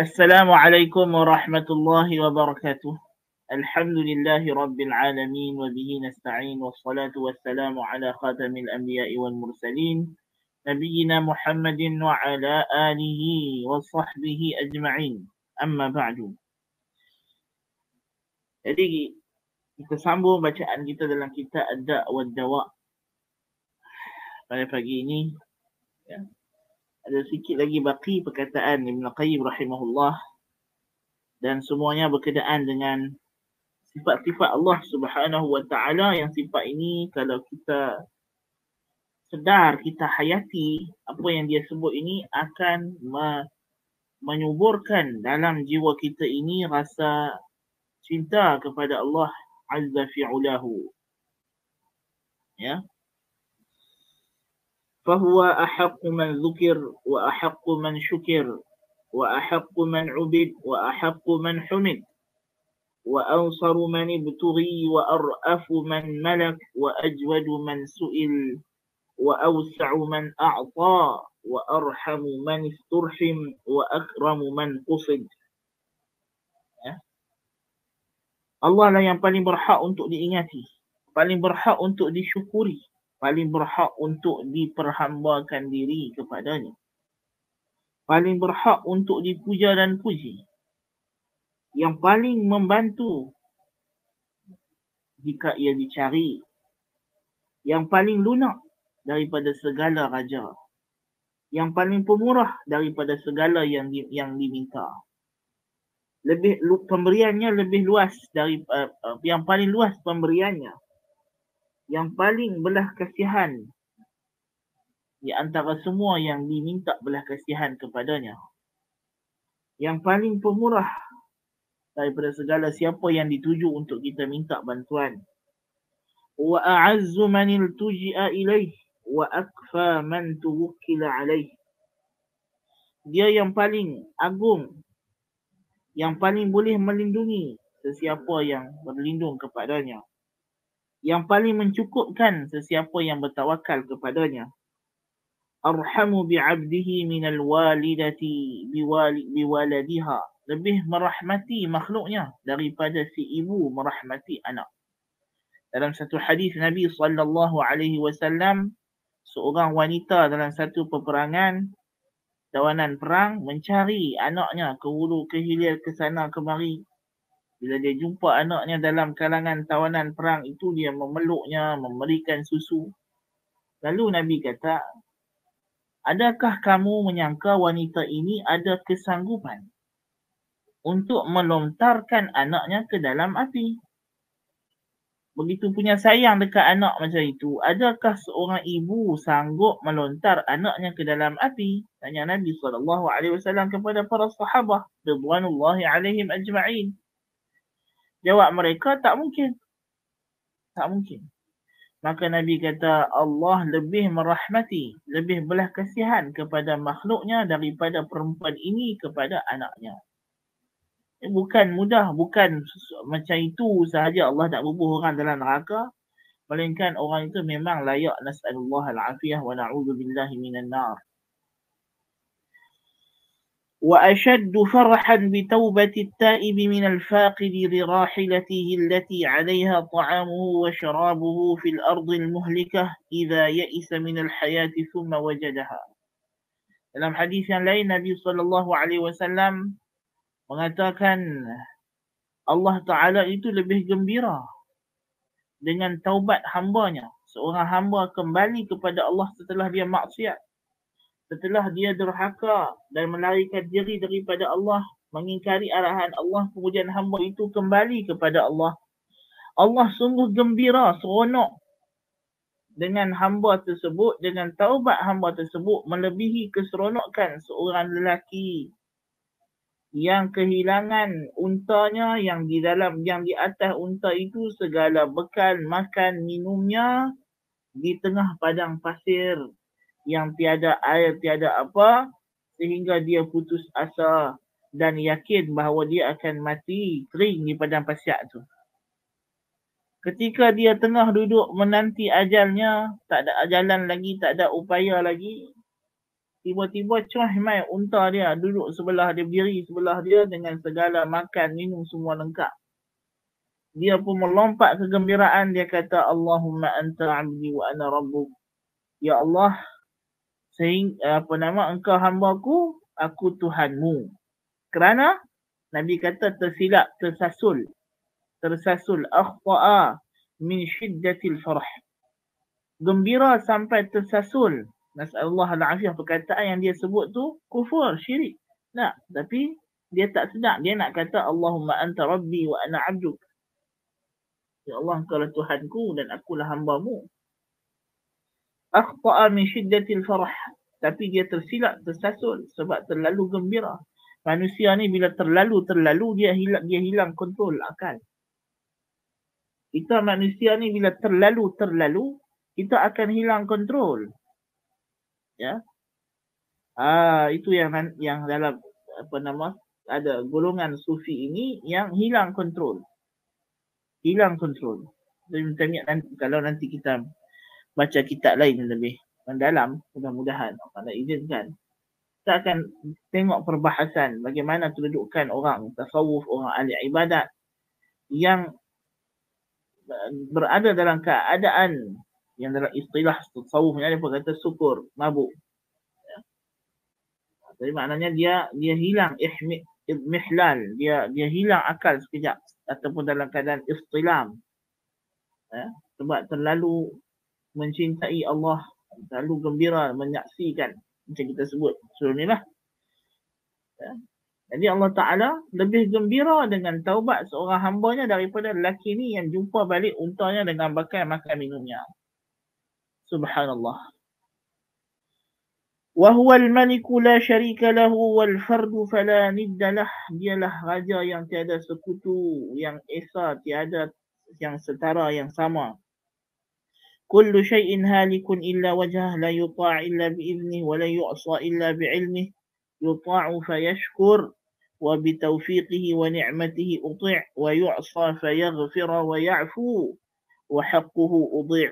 السلام عليكم ورحمة الله وبركاته الحمد لله رب العالمين وبه نستعين والصلاة والسلام على خاتم الأنبياء والمرسلين نبينا محمد وعلى آله وصحبه أجمعين أما بعد Jadi kita sambung bacaan kita dalam kitab Ad-Da' wa Dawa' pada pagi ini. Ya. Ada sikit lagi baki perkataan Ibn Qayyim rahimahullah dan semuanya berkenaan dengan sifat-sifat Allah Subhanahu wa taala yang sifat ini kalau kita sedar kita hayati apa yang dia sebut ini akan me- menyuburkan dalam jiwa kita ini rasa cinta kepada Allah Azza fi'ulahu. Ya. فهو أحق من ذكر وأحق من شكر وأحق من عبد وأحق من حمد وأنصر من ابتغي وأرأف من ملك وأجود من سئل وأوسع من أعطى وأرحم من استرحم وأكرم من قصد. Allah lah yang paling berhak untuk diingati, paling berhak untuk disyukuri, paling berhak untuk diperhambakan diri kepadanya. Paling berhak untuk dipuja dan puji. Yang paling membantu jika ia dicari. Yang paling lunak daripada segala raja. Yang paling pemurah daripada segala yang di, yang diminta lebih pemberiannya lebih luas dari uh, yang paling luas pemberiannya yang paling belah kasihan di antara semua yang diminta belah kasihan kepadanya. Yang paling pemurah daripada segala siapa yang dituju untuk kita minta bantuan. Wa a'azzu man iltuji'a ilaih wa akfa man tuwkila alaih dia yang paling agung yang paling boleh melindungi sesiapa yang berlindung kepadanya. Yang paling mencukupkan sesiapa yang bertawakal kepadanya. Arhamu bi'abdihi minal walidati biwaladiha. Lebih merahmati makhluknya daripada si ibu merahmati anak. Dalam satu hadis Nabi sallallahu alaihi wasallam seorang wanita dalam satu peperangan tawanan perang mencari anaknya ke hulu ke hilir ke sana kemari. Bila dia jumpa anaknya dalam kalangan tawanan perang itu dia memeluknya, memberikan susu. Lalu Nabi kata, Adakah kamu menyangka wanita ini ada kesanggupan untuk melontarkan anaknya ke dalam api? begitu punya sayang dekat anak macam itu, adakah seorang ibu sanggup melontar anaknya ke dalam api? Tanya Nabi SAW kepada para sahabat. Ridwanullahi alaihim ajma'in. Jawab mereka, tak mungkin. Tak mungkin. Maka Nabi kata, Allah lebih merahmati, lebih belah kasihan kepada makhluknya daripada perempuan ini kepada anaknya bukan mudah, bukan macam itu sahaja Allah nak bubuh orang dalam neraka. Melainkan orang itu memang layak nas'alullah al-afiyah wa na'udhu billahi minan nar. وأشد فرحا بتوبة التائب من الفاقد لراحلته التي عليها طعامه وشرابه في الأرض المهلكة إذا يئس من الحياة ثم وجدها. Dalam hadis yang lain Nabi sallallahu alaihi wasallam mengatakan Allah Ta'ala itu lebih gembira dengan taubat hambanya. Seorang hamba kembali kepada Allah setelah dia maksiat. Setelah dia derhaka dan melarikan diri daripada Allah, mengingkari arahan Allah, kemudian hamba itu kembali kepada Allah. Allah sungguh gembira, seronok dengan hamba tersebut, dengan taubat hamba tersebut melebihi keseronokan seorang lelaki yang kehilangan untanya yang di dalam yang di atas unta itu segala bekal makan minumnya di tengah padang pasir yang tiada air tiada apa sehingga dia putus asa dan yakin bahawa dia akan mati kering di padang pasir tu. Ketika dia tengah duduk menanti ajalnya tak ada jalan lagi tak ada upaya lagi tiba-tiba cerah mai unta dia duduk sebelah dia berdiri sebelah dia dengan segala makan minum semua lengkap. Dia pun melompat kegembiraan. Dia kata Allahumma anta abdi wa ana rabbuk. Ya Allah sehingga apa nama engkau hamba-Ku aku Tuhanmu kerana Nabi kata tersilap tersasul tersasul akhta'a min syiddatil farah gembira sampai tersasul Nasallahu al-afiyah perkataan yang dia sebut tu kufur, syirik. Nah, tapi dia tak sedar. Dia nak kata Allahumma anta rabbi wa ana abduk. Ya Allah, engkau lah Tuhanku dan akulah hambamu. Akhta'a min syiddatil farah. Tapi dia tersilap, tersasul sebab terlalu gembira. Manusia ni bila terlalu-terlalu dia hilang dia hilang kontrol akal. Kita manusia ni bila terlalu-terlalu kita akan hilang kontrol ya ah itu yang yang dalam apa nama ada golongan sufi ini yang hilang kontrol hilang kontrol jadi minta nanti kalau nanti kita baca kitab lain lebih mendalam mudah-mudahan Allah izinkan kita akan tengok perbahasan bagaimana kedudukan orang tasawuf orang ahli ibadat yang berada dalam keadaan yang dalam istilah tasawuf ni ada kata syukur, mabuk. Ya. Jadi maknanya dia dia hilang ihmi, ihmihlal, dia dia hilang akal sekejap ataupun dalam keadaan istilam. Ya. Sebab terlalu mencintai Allah, terlalu gembira menyaksikan macam kita sebut sebelum ni lah. Ya. Jadi Allah Ta'ala lebih gembira dengan taubat seorang hambanya daripada lelaki ni yang jumpa balik untanya dengan bakal makan minumnya. Subhanallah. وهو الملك لا شريك له والفرد فلا ند له dialah raja yang tiada sekutu yang esa tiada yang setara yang sama كل شيء هالك إلا وجهه لا يطاع إلا بإذنه ولا يعصى إلا بعلمه يطاع فيشكر وبتوفيقه ونعمته أطيع ويعصى فيغفر ويعفو وحقه أضيع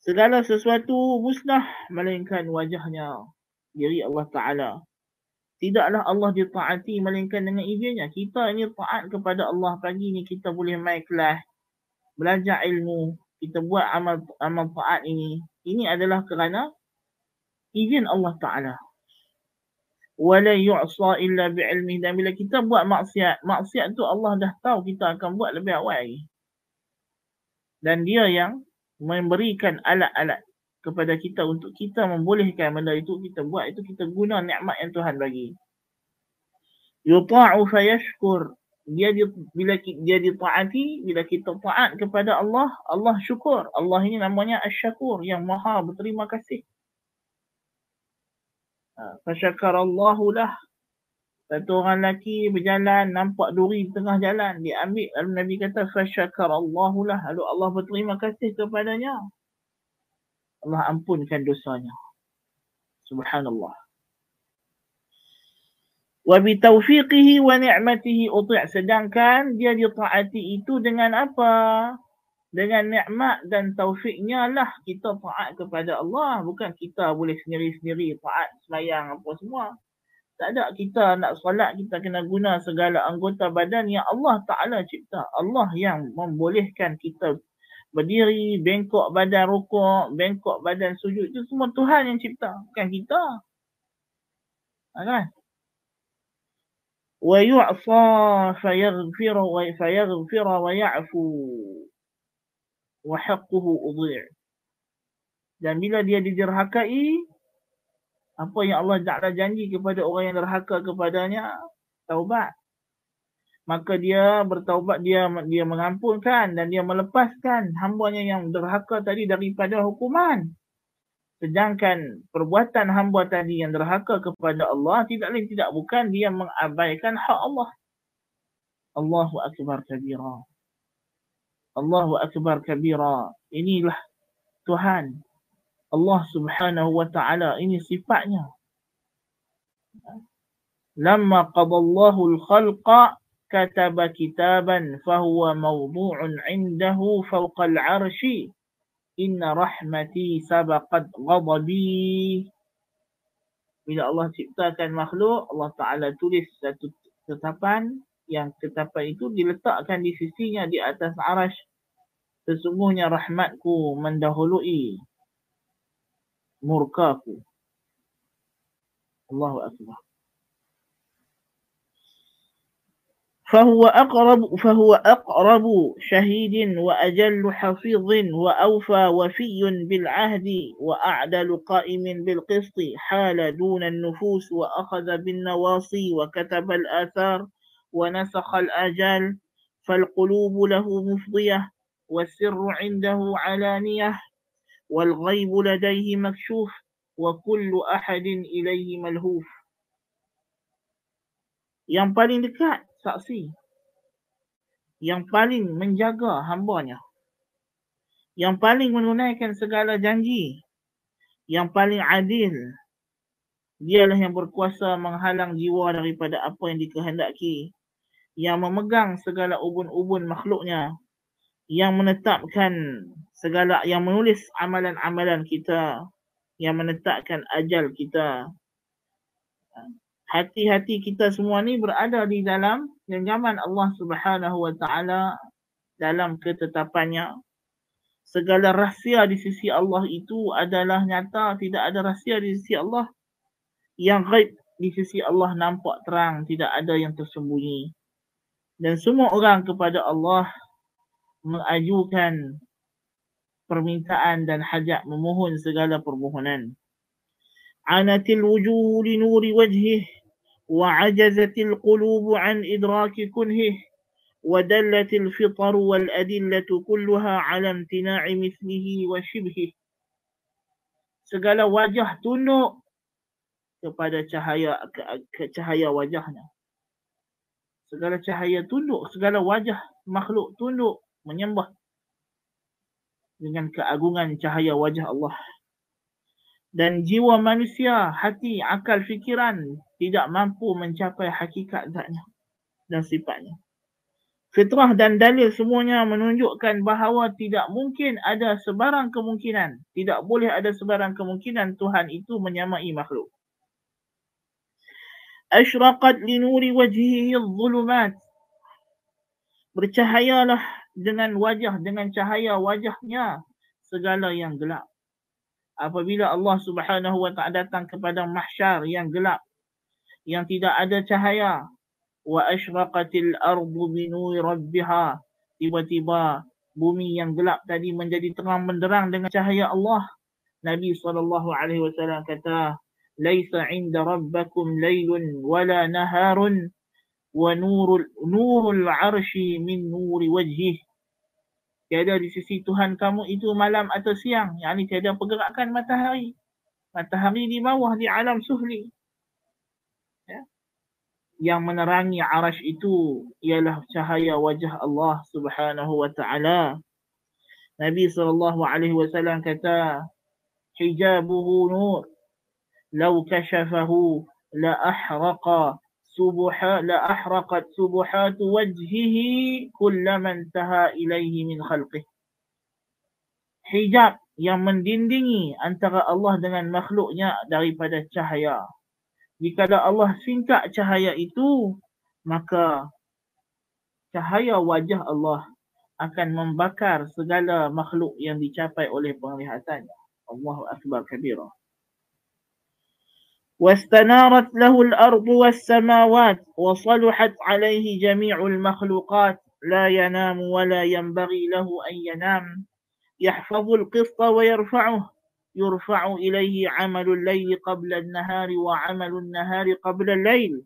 segala sesuatu musnah melainkan wajahnya diri Allah Ta'ala. Tidaklah Allah ditaati melainkan dengan izinnya. Kita ini taat kepada Allah pagi ni kita boleh main kelas, belajar ilmu, kita buat amal amal taat ini. Ini adalah kerana izin Allah Ta'ala. Wala yu'sa illa bi'ilmi. Dan bila kita buat maksiat, maksiat tu Allah dah tahu kita akan buat lebih awal lagi. Dan dia yang memberikan alat-alat kepada kita untuk kita membolehkan benda itu kita buat itu kita guna nikmat yang Tuhan bagi yuta'u fayashkur dia di, bila dia ditaati bila kita taat kepada Allah Allah syukur. Allah ini namanya asy-syakur yang maha berterima kasih. Ha, fasyakarallahu lah. Satu orang lelaki berjalan nampak duri di tengah jalan. Dia ambil lalu Nabi kata fasyakarallahu lah. Lalu Allah berterima kasih kepadanya. Allah ampunkan dosanya. Subhanallah wa bi tawfiqihi wa ni'matihi uti' sedangkan dia ditaati itu dengan apa dengan nikmat dan taufiknya lah kita taat kepada Allah bukan kita boleh sendiri-sendiri taat semayang apa semua tak ada kita nak solat kita kena guna segala anggota badan yang Allah Ta'ala cipta. Allah yang membolehkan kita berdiri, bengkok badan rukuk, bengkok badan sujud. Itu semua Tuhan yang cipta. Bukan kita. Ha, kan? Fayaghfira wa ya'fu wa haqquhu udhi' Dan bila dia dijerhakai, apa yang Allah Ta'ala janji kepada orang yang derhaka kepadanya? Taubat. Maka dia bertaubat dia dia mengampunkan dan dia melepaskan hambanya yang derhaka tadi daripada hukuman sedangkan perbuatan hamba tadi yang derhaka kepada Allah tidak lain tidak bukan dia mengabaikan hak Allah. Allahu akbar kabira. Allahu akbar kabira. Inilah Tuhan. Allah Subhanahu wa taala ini sifatnya. Lamma qadallahu al-khalqa kataba kitaban fahuwa mawdu'un 'indahu fawqa al-'arsy inna rahmati sabaqat ghadabi. Bila Allah ciptakan makhluk Allah Taala tulis satu tetapan yang tetapan itu diletakkan di sisinya di atas arash sesungguhnya rahmatku mendahului murkaku. Allahu akbar فهو أقرب فهو أقرب شهيد وأجل حفيظ وأوفى وفي بالعهد وأعدل قائم بالقسط حال دون النفوس وأخذ بالنواصي وكتب الآثار ونسخ الآجال فالقلوب له مفضية والسر عنده علانية والغيب لديه مكشوف وكل أحد إليه ملهوف. Yang paling dekat saksi yang paling menjaga hambanya. Yang paling menunaikan segala janji. Yang paling adil. Dialah yang berkuasa menghalang jiwa daripada apa yang dikehendaki. Yang memegang segala ubun-ubun makhluknya. Yang menetapkan segala yang menulis amalan-amalan kita. Yang menetapkan ajal kita. Hati-hati kita semua ni berada di dalam genggaman Allah Subhanahu Wa Taala dalam ketetapannya. Segala rahsia di sisi Allah itu adalah nyata, tidak ada rahsia di sisi Allah. Yang gaib di sisi Allah nampak terang, tidak ada yang tersembunyi. Dan semua orang kepada Allah mengajukan permintaan dan hajat memohon segala permohonan. Anatil wujuh li nuri وعجزت القلوب عن إدراك كنهه ودلت الفطر والأدلة كلها على امتناع مثله وشبهه segala wajah tunduk kepada cahaya ke, ke cahaya wajahnya segala cahaya tunduk segala wajah makhluk tunduk menyembah dengan keagungan cahaya wajah Allah dan jiwa manusia, hati, akal, fikiran tidak mampu mencapai hakikat zatnya dan sifatnya. Fitrah dan dalil semuanya menunjukkan bahawa tidak mungkin ada sebarang kemungkinan, tidak boleh ada sebarang kemungkinan Tuhan itu menyamai makhluk. Ashraqat li nuri wajhihi adh-dhulumat. Bercahayalah dengan wajah dengan cahaya wajahnya segala yang gelap apabila Allah Subhanahu wa taala datang kepada mahsyar yang gelap yang tidak ada cahaya wa ashraqatil ardu bi nuri rabbiha tiba-tiba bumi yang gelap tadi menjadi terang benderang dengan cahaya Allah. Nabi sallallahu alaihi wasallam kata laisa inda rabbakum laylun wala naharun wa nurul nurul arshi min nuri wajhihi tiada di sisi Tuhan kamu itu malam atau siang. Yang ini tiada pergerakan matahari. Matahari di bawah di alam suhli. Ya. Yang menerangi arash itu ialah cahaya wajah Allah subhanahu wa ta'ala. Nabi SAW kata, Hijabuhu nur, lau kashafahu la ahraqa سبحا la ahraqat وجهه wajhihi kullama intaha إليه min خلقه Hijab yang mendindingi antara Allah dengan makhluknya daripada cahaya. Jika Allah singkat cahaya itu, maka cahaya wajah Allah akan membakar segala makhluk yang dicapai oleh penglihatannya. Allahu Akbar Kabirah. واستنارت له الأرض والسماوات وصلحت عليه جميع المخلوقات. لا ينام ولا ينبغي له أن ينام. يحفظ القسط ويرفعه. يرفع إليه عمل الليل قبل النهار وعمل النهار قبل الليل.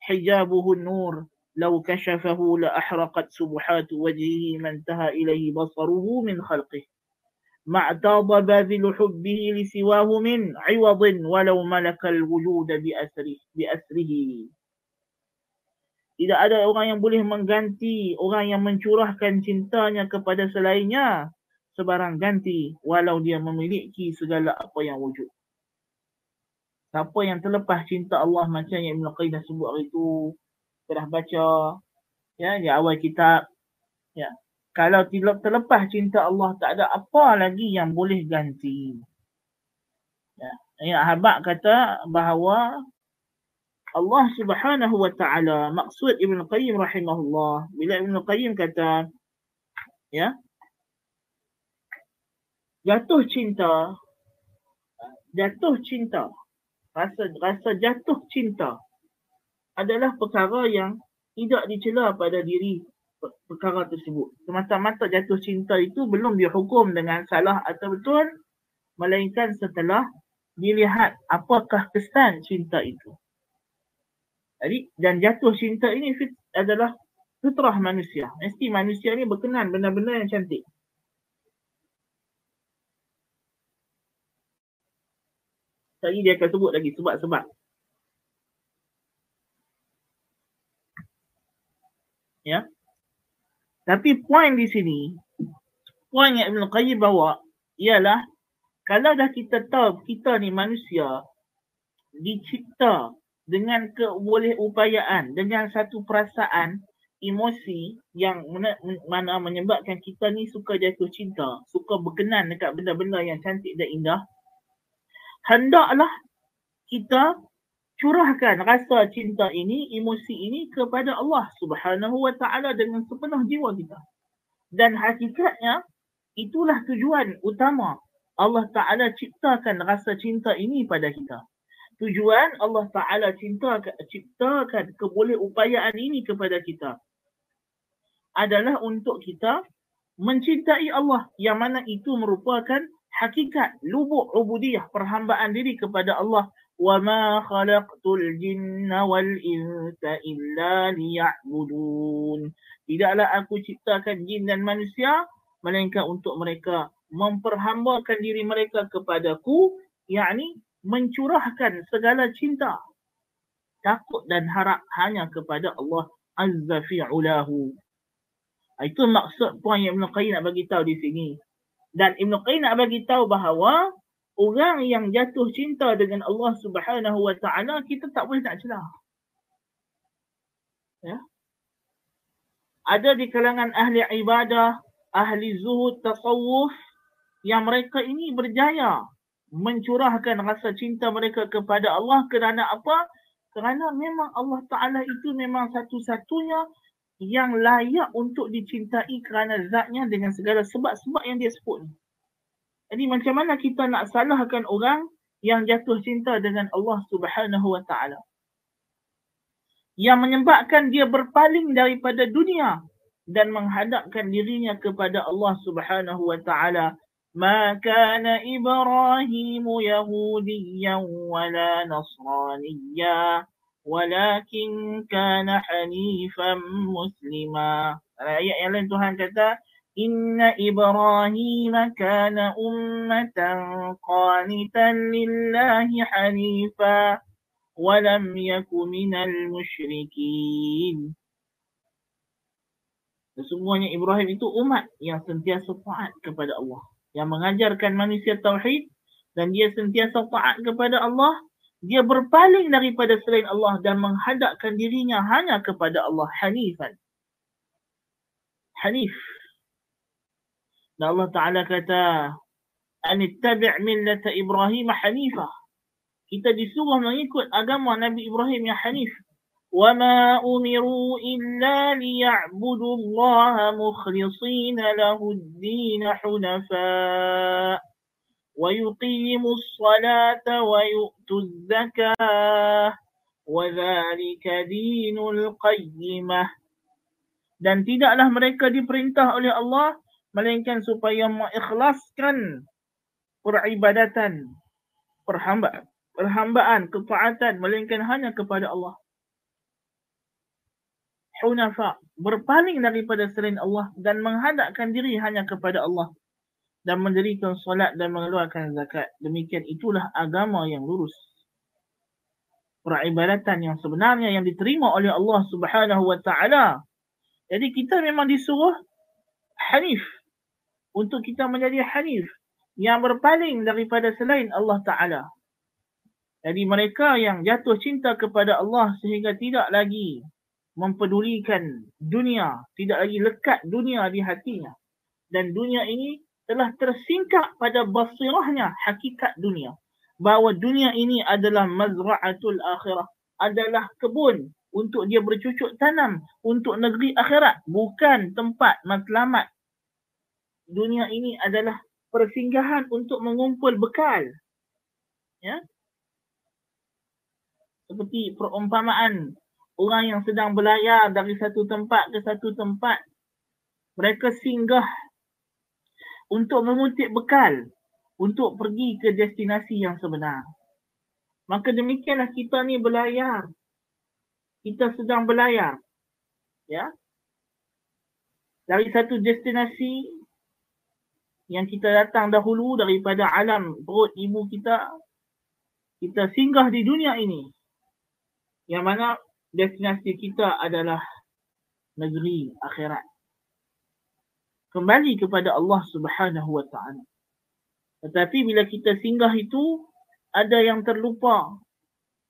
حجابه النور. لو كشفه لأحرقت سبحات وجهه ما انتهى إليه بصره من خلقه. ما اعتاض باذل حبه لسواه من عوض ولو ملك الوجود بأسره, بأسره Tidak ada orang yang boleh mengganti orang yang mencurahkan cintanya kepada selainnya sebarang ganti walau dia memiliki segala apa yang wujud. Siapa yang terlepas cinta Allah macam yang Ibn Qayyim sebut hari itu, telah baca ya, di awal kitab, ya, kalau tidak terlepas cinta Allah tak ada apa lagi yang boleh ganti. Ya, ya Habak kata bahawa Allah Subhanahu wa taala maksud Ibn Qayyim rahimahullah bila Ibn Qayyim kata ya jatuh cinta jatuh cinta rasa rasa jatuh cinta adalah perkara yang tidak dicela pada diri perkara tersebut. Semata-mata jatuh cinta itu belum dihukum dengan salah atau betul melainkan setelah dilihat apakah kesan cinta itu. Jadi dan jatuh cinta ini fit, adalah fitrah manusia. Mesti manusia ni berkenan benda-benda yang cantik. Tadi dia akan sebut lagi sebab-sebab. Ya. Tapi poin di sini, poin yang Ibn Qayyim bawa ialah kalau dah kita tahu kita ni manusia dicipta dengan keboleh upayaan, dengan satu perasaan, emosi yang mana, menyebabkan kita ni suka jatuh cinta, suka berkenan dekat benda-benda yang cantik dan indah, hendaklah kita curahkan rasa cinta ini, emosi ini kepada Allah Subhanahu Wa Taala dengan sepenuh jiwa kita. Dan hakikatnya itulah tujuan utama Allah Taala ciptakan rasa cinta ini pada kita tujuan Allah Ta'ala cintakan, ciptakan kebolehupayaan ini kepada kita adalah untuk kita mencintai Allah yang mana itu merupakan hakikat lubuk ubudiyah perhambaan diri kepada Allah khalaqtul jinna wal insa illa liya'budun tidaklah aku ciptakan jin dan manusia melainkan untuk mereka memperhambakan diri mereka kepadaku yakni mencurahkan segala cinta takut dan harap hanya kepada Allah Azza fi'ulahu. Itu maksud yang Ibn Qayyim nak bagi tahu di sini. Dan Ibn Qayyim nak bagi tahu bahawa orang yang jatuh cinta dengan Allah Subhanahu wa taala kita tak boleh nak celah. Ya. Ada di kalangan ahli ibadah, ahli zuhud, tasawuf yang mereka ini berjaya mencurahkan rasa cinta mereka kepada Allah kerana apa? Kerana memang Allah Ta'ala itu memang satu-satunya yang layak untuk dicintai kerana zatnya dengan segala sebab-sebab yang dia sebut. Jadi macam mana kita nak salahkan orang yang jatuh cinta dengan Allah Subhanahu Wa Ta'ala? Yang menyebabkan dia berpaling daripada dunia dan menghadapkan dirinya kepada Allah Subhanahu Wa Ta'ala ما كان إبراهيم يهوديا ولا نصرانيا ولكن كان حنيفا مسلما ayat yang lain Tuhan kata Inna Ibrahim kana ummatan qanitan lillahi hanifa walam yaku minal musyrikin Sesungguhnya Ibrahim itu umat yang sentiasa taat kepada Allah yang mengajarkan manusia tauhid dan dia sentiasa taat kepada Allah. Dia berpaling daripada selain Allah dan menghadapkan dirinya hanya kepada Allah hanifan. Hanif dan Allah Taala kata anittabi' millata Ibrahim hanifah kita disuruh mengikut agama Nabi Ibrahim yang hanif وما أمروا إلا ليعبدوا الله مخلصين له الدين حنفاء ويقيموا الصلاة ويؤتوا الزكاة وذلك دين القيمة dan tidaklah mereka diperintah oleh Allah melainkan supaya mengikhlaskan peribadatan perhambaan perhambaan ketaatan melainkan hanya kepada Allah. Hunafa berpaling daripada selain Allah dan menghadapkan diri hanya kepada Allah dan mendirikan solat dan mengeluarkan zakat. Demikian itulah agama yang lurus. Peribadatan yang sebenarnya yang diterima oleh Allah Subhanahu wa taala. Jadi kita memang disuruh hanif untuk kita menjadi hanif yang berpaling daripada selain Allah taala jadi mereka yang jatuh cinta kepada Allah sehingga tidak lagi mempedulikan dunia, tidak lagi lekat dunia di hatinya. Dan dunia ini telah tersingkap pada basirahnya hakikat dunia. Bahawa dunia ini adalah mazra'atul akhirah. Adalah kebun untuk dia bercucuk tanam untuk negeri akhirat. Bukan tempat matlamat. Dunia ini adalah persinggahan untuk mengumpul bekal. Ya? Seperti perumpamaan orang yang sedang berlayar dari satu tempat ke satu tempat. Mereka singgah untuk mengutip bekal untuk pergi ke destinasi yang sebenar. Maka demikianlah kita ni berlayar. Kita sedang berlayar. Ya. Dari satu destinasi yang kita datang dahulu daripada alam perut ibu kita. Kita singgah di dunia ini. Yang mana destinasi kita adalah negeri akhirat kembali kepada Allah Subhanahu wa taala. Tetapi bila kita singgah itu ada yang terlupa.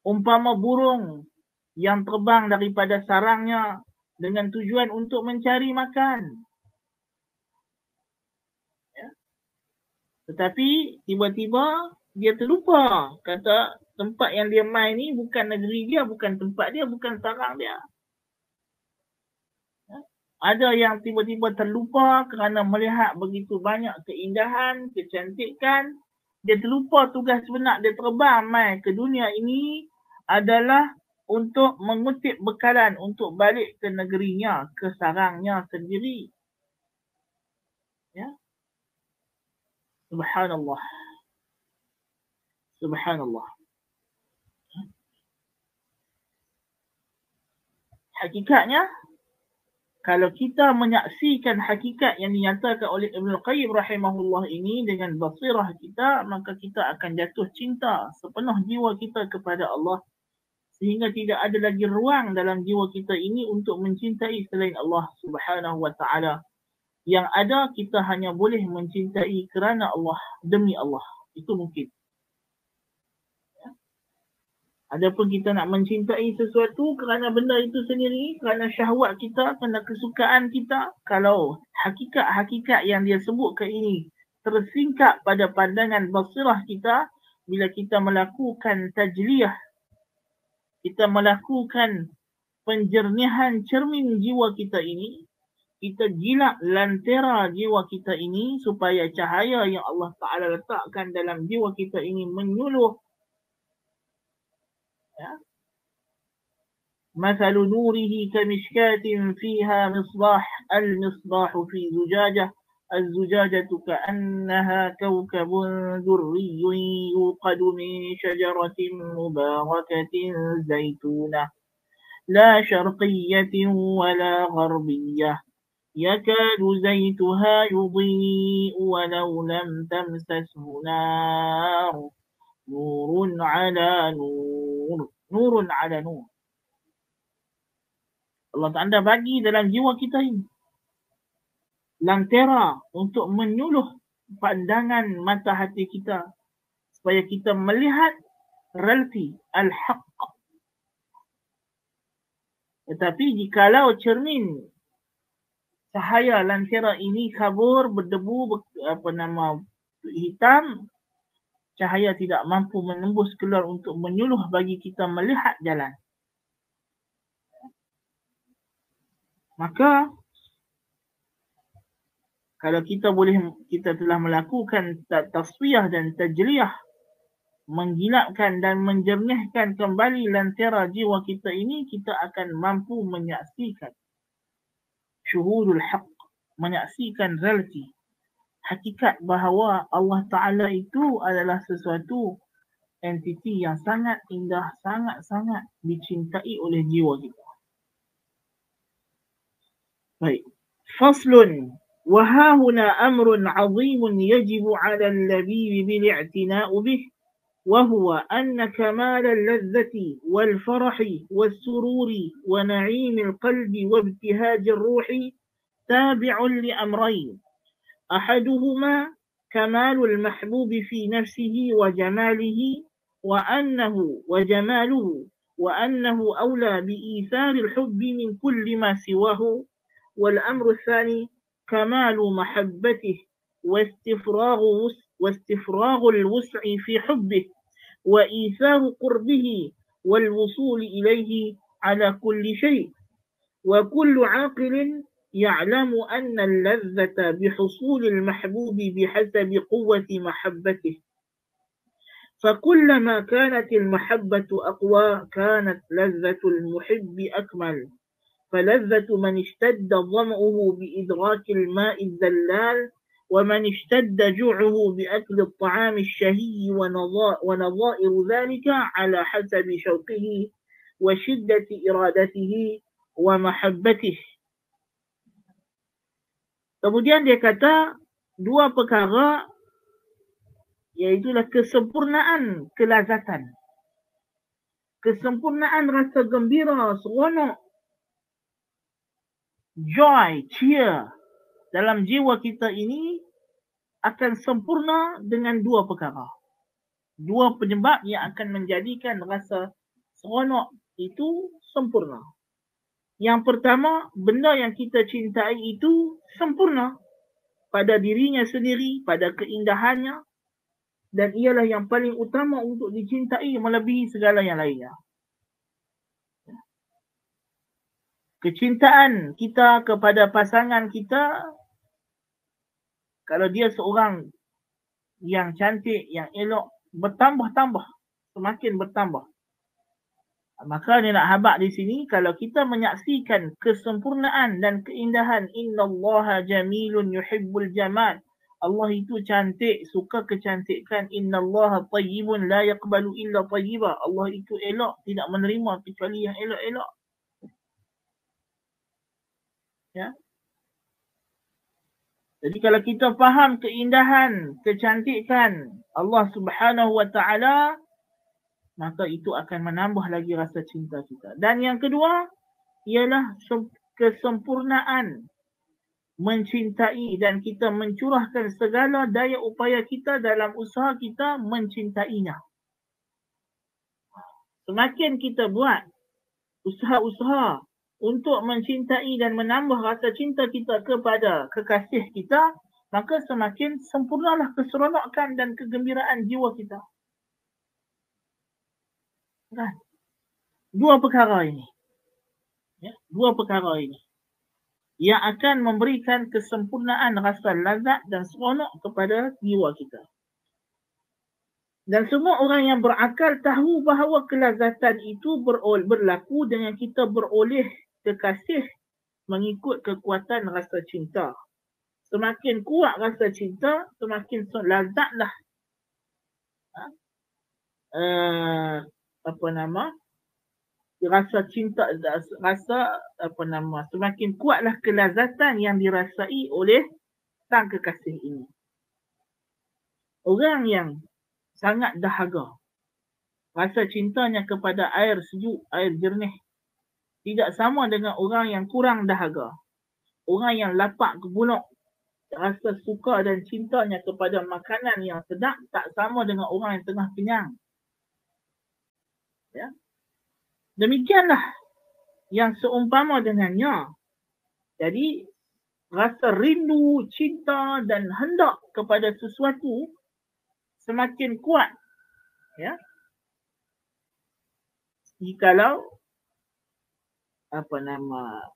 Umpama burung yang terbang daripada sarangnya dengan tujuan untuk mencari makan. Tetapi tiba-tiba dia terlupa kata tempat yang dia main ni bukan negeri dia, bukan tempat dia, bukan sarang dia. Ada yang tiba-tiba terlupa kerana melihat begitu banyak keindahan, kecantikan. Dia terlupa tugas sebenar dia terbang mai ke dunia ini adalah untuk mengutip bekalan untuk balik ke negerinya, ke sarangnya sendiri. Ya. Subhanallah. Subhanallah. Hakikatnya, kalau kita menyaksikan hakikat yang dinyatakan oleh Ibn Qayyim rahimahullah ini dengan basirah kita, maka kita akan jatuh cinta sepenuh jiwa kita kepada Allah sehingga tidak ada lagi ruang dalam jiwa kita ini untuk mencintai selain Allah subhanahu wa ta'ala. Yang ada kita hanya boleh mencintai kerana Allah, demi Allah. Itu mungkin. Adapun kita nak mencintai sesuatu kerana benda itu sendiri, kerana syahwat kita, kerana kesukaan kita, kalau hakikat-hakikat yang dia sebutkan ini tersingkap pada pandangan basirah kita, bila kita melakukan tajliyah, kita melakukan penjernihan cermin jiwa kita ini, kita gilak lantera jiwa kita ini supaya cahaya yang Allah Ta'ala letakkan dalam jiwa kita ini menyuluh مثل نوره كمشكاة فيها مصباح المصباح في زجاجة الزجاجة كأنها كوكب دري يوقد من شجرة مباركة زيتونة لا شرقية ولا غربية يكاد زيتها يضيء ولو لم تمسسه نار نور على نور نور على نور Allah Ta'ala bagi dalam jiwa kita ini lantera untuk menyuluh pandangan mata hati kita supaya kita melihat realiti al-haq. Tetapi jikalau cermin cahaya lantera ini kabur berdebu apa nama hitam cahaya tidak mampu menembus keluar untuk menyuluh bagi kita melihat jalan. Maka kalau kita boleh kita telah melakukan tasfiyah dan tajliyah menggilapkan dan menjernihkan kembali lantera jiwa kita ini kita akan mampu menyaksikan syuhudul haq menyaksikan realiti hakikat bahawa Allah Ta'ala itu adalah sesuatu entiti yang sangat indah, sangat-sangat dicintai oleh jiwa kita. Baik. Faslun. وها هنا أمر عظيم يجب على اللبيب بالاعتناء به وهو أن كمال اللذة والفرح والسرور ونعيم القلب وابتهاج الروح تابع لأمرين. أحدهما كمال المحبوب في نفسه وجماله وأنه وجماله وأنه أولى بإيثار الحب من كل ما سواه. والأمر الثاني كمال محبته واستفراغ واستفراغ الوسع في حبه. وإيثار قربه والوصول إليه على كل شيء. وكل عاقل يعلم أن اللذة بحصول المحبوب بحسب قوة محبته. فكلما كانت المحبة أقوى كانت لذة المحب أكمل. فلذة من اشتد ظمأه بإدراك الماء الزلال ومن اشتد جوعه بأكل الطعام الشهي ونظائر ذلك على حسب شوقه وشدة إرادته ومحبته Kemudian dia kata dua perkara iaitulah kesempurnaan kelazatan. Kesempurnaan rasa gembira, seronok, joy, cheer dalam jiwa kita ini akan sempurna dengan dua perkara. Dua penyebab yang akan menjadikan rasa seronok itu sempurna. Yang pertama, benda yang kita cintai itu sempurna pada dirinya sendiri, pada keindahannya dan ialah yang paling utama untuk dicintai melebihi segala yang lainnya. Kecintaan kita kepada pasangan kita kalau dia seorang yang cantik, yang elok, bertambah-tambah, semakin bertambah. Maka dia nak habak di sini kalau kita menyaksikan kesempurnaan dan keindahan innallaha jamilun yuhibbul jamal. Allah itu cantik, suka kecantikan. Innallaha tayyibun la yaqbalu illa tayyiba. Allah itu elok, tidak menerima kecuali yang elok-elok. Ya. Jadi kalau kita faham keindahan, kecantikan Allah Subhanahu wa taala, maka itu akan menambah lagi rasa cinta kita. Dan yang kedua ialah kesempurnaan mencintai dan kita mencurahkan segala daya upaya kita dalam usaha kita mencintainya. Semakin kita buat usaha-usaha untuk mencintai dan menambah rasa cinta kita kepada kekasih kita, maka semakin sempurnalah keseronokan dan kegembiraan jiwa kita. Kan? Dua perkara ini. Ya, dua perkara ini. Yang akan memberikan kesempurnaan rasa lazat dan seronok kepada jiwa kita. Dan semua orang yang berakal tahu bahawa kelazatan itu berlaku dengan kita beroleh kekasih mengikut kekuatan rasa cinta. Semakin kuat rasa cinta, semakin lazatlah ha? uh, apa nama? Rasa cinta rasa apa nama? Semakin kuatlah kelazatan yang dirasai oleh sang kekasih ini. Orang yang sangat dahaga. Rasa cintanya kepada air sejuk air jernih tidak sama dengan orang yang kurang dahaga orang yang lapak kebunok rasa suka dan cintanya kepada makanan yang sedap tak sama dengan orang yang tengah kenyang Ya. Demikianlah yang seumpama dengannya. Jadi rasa rindu, cinta dan hendak kepada sesuatu semakin kuat. Ya. Jikalau apa nama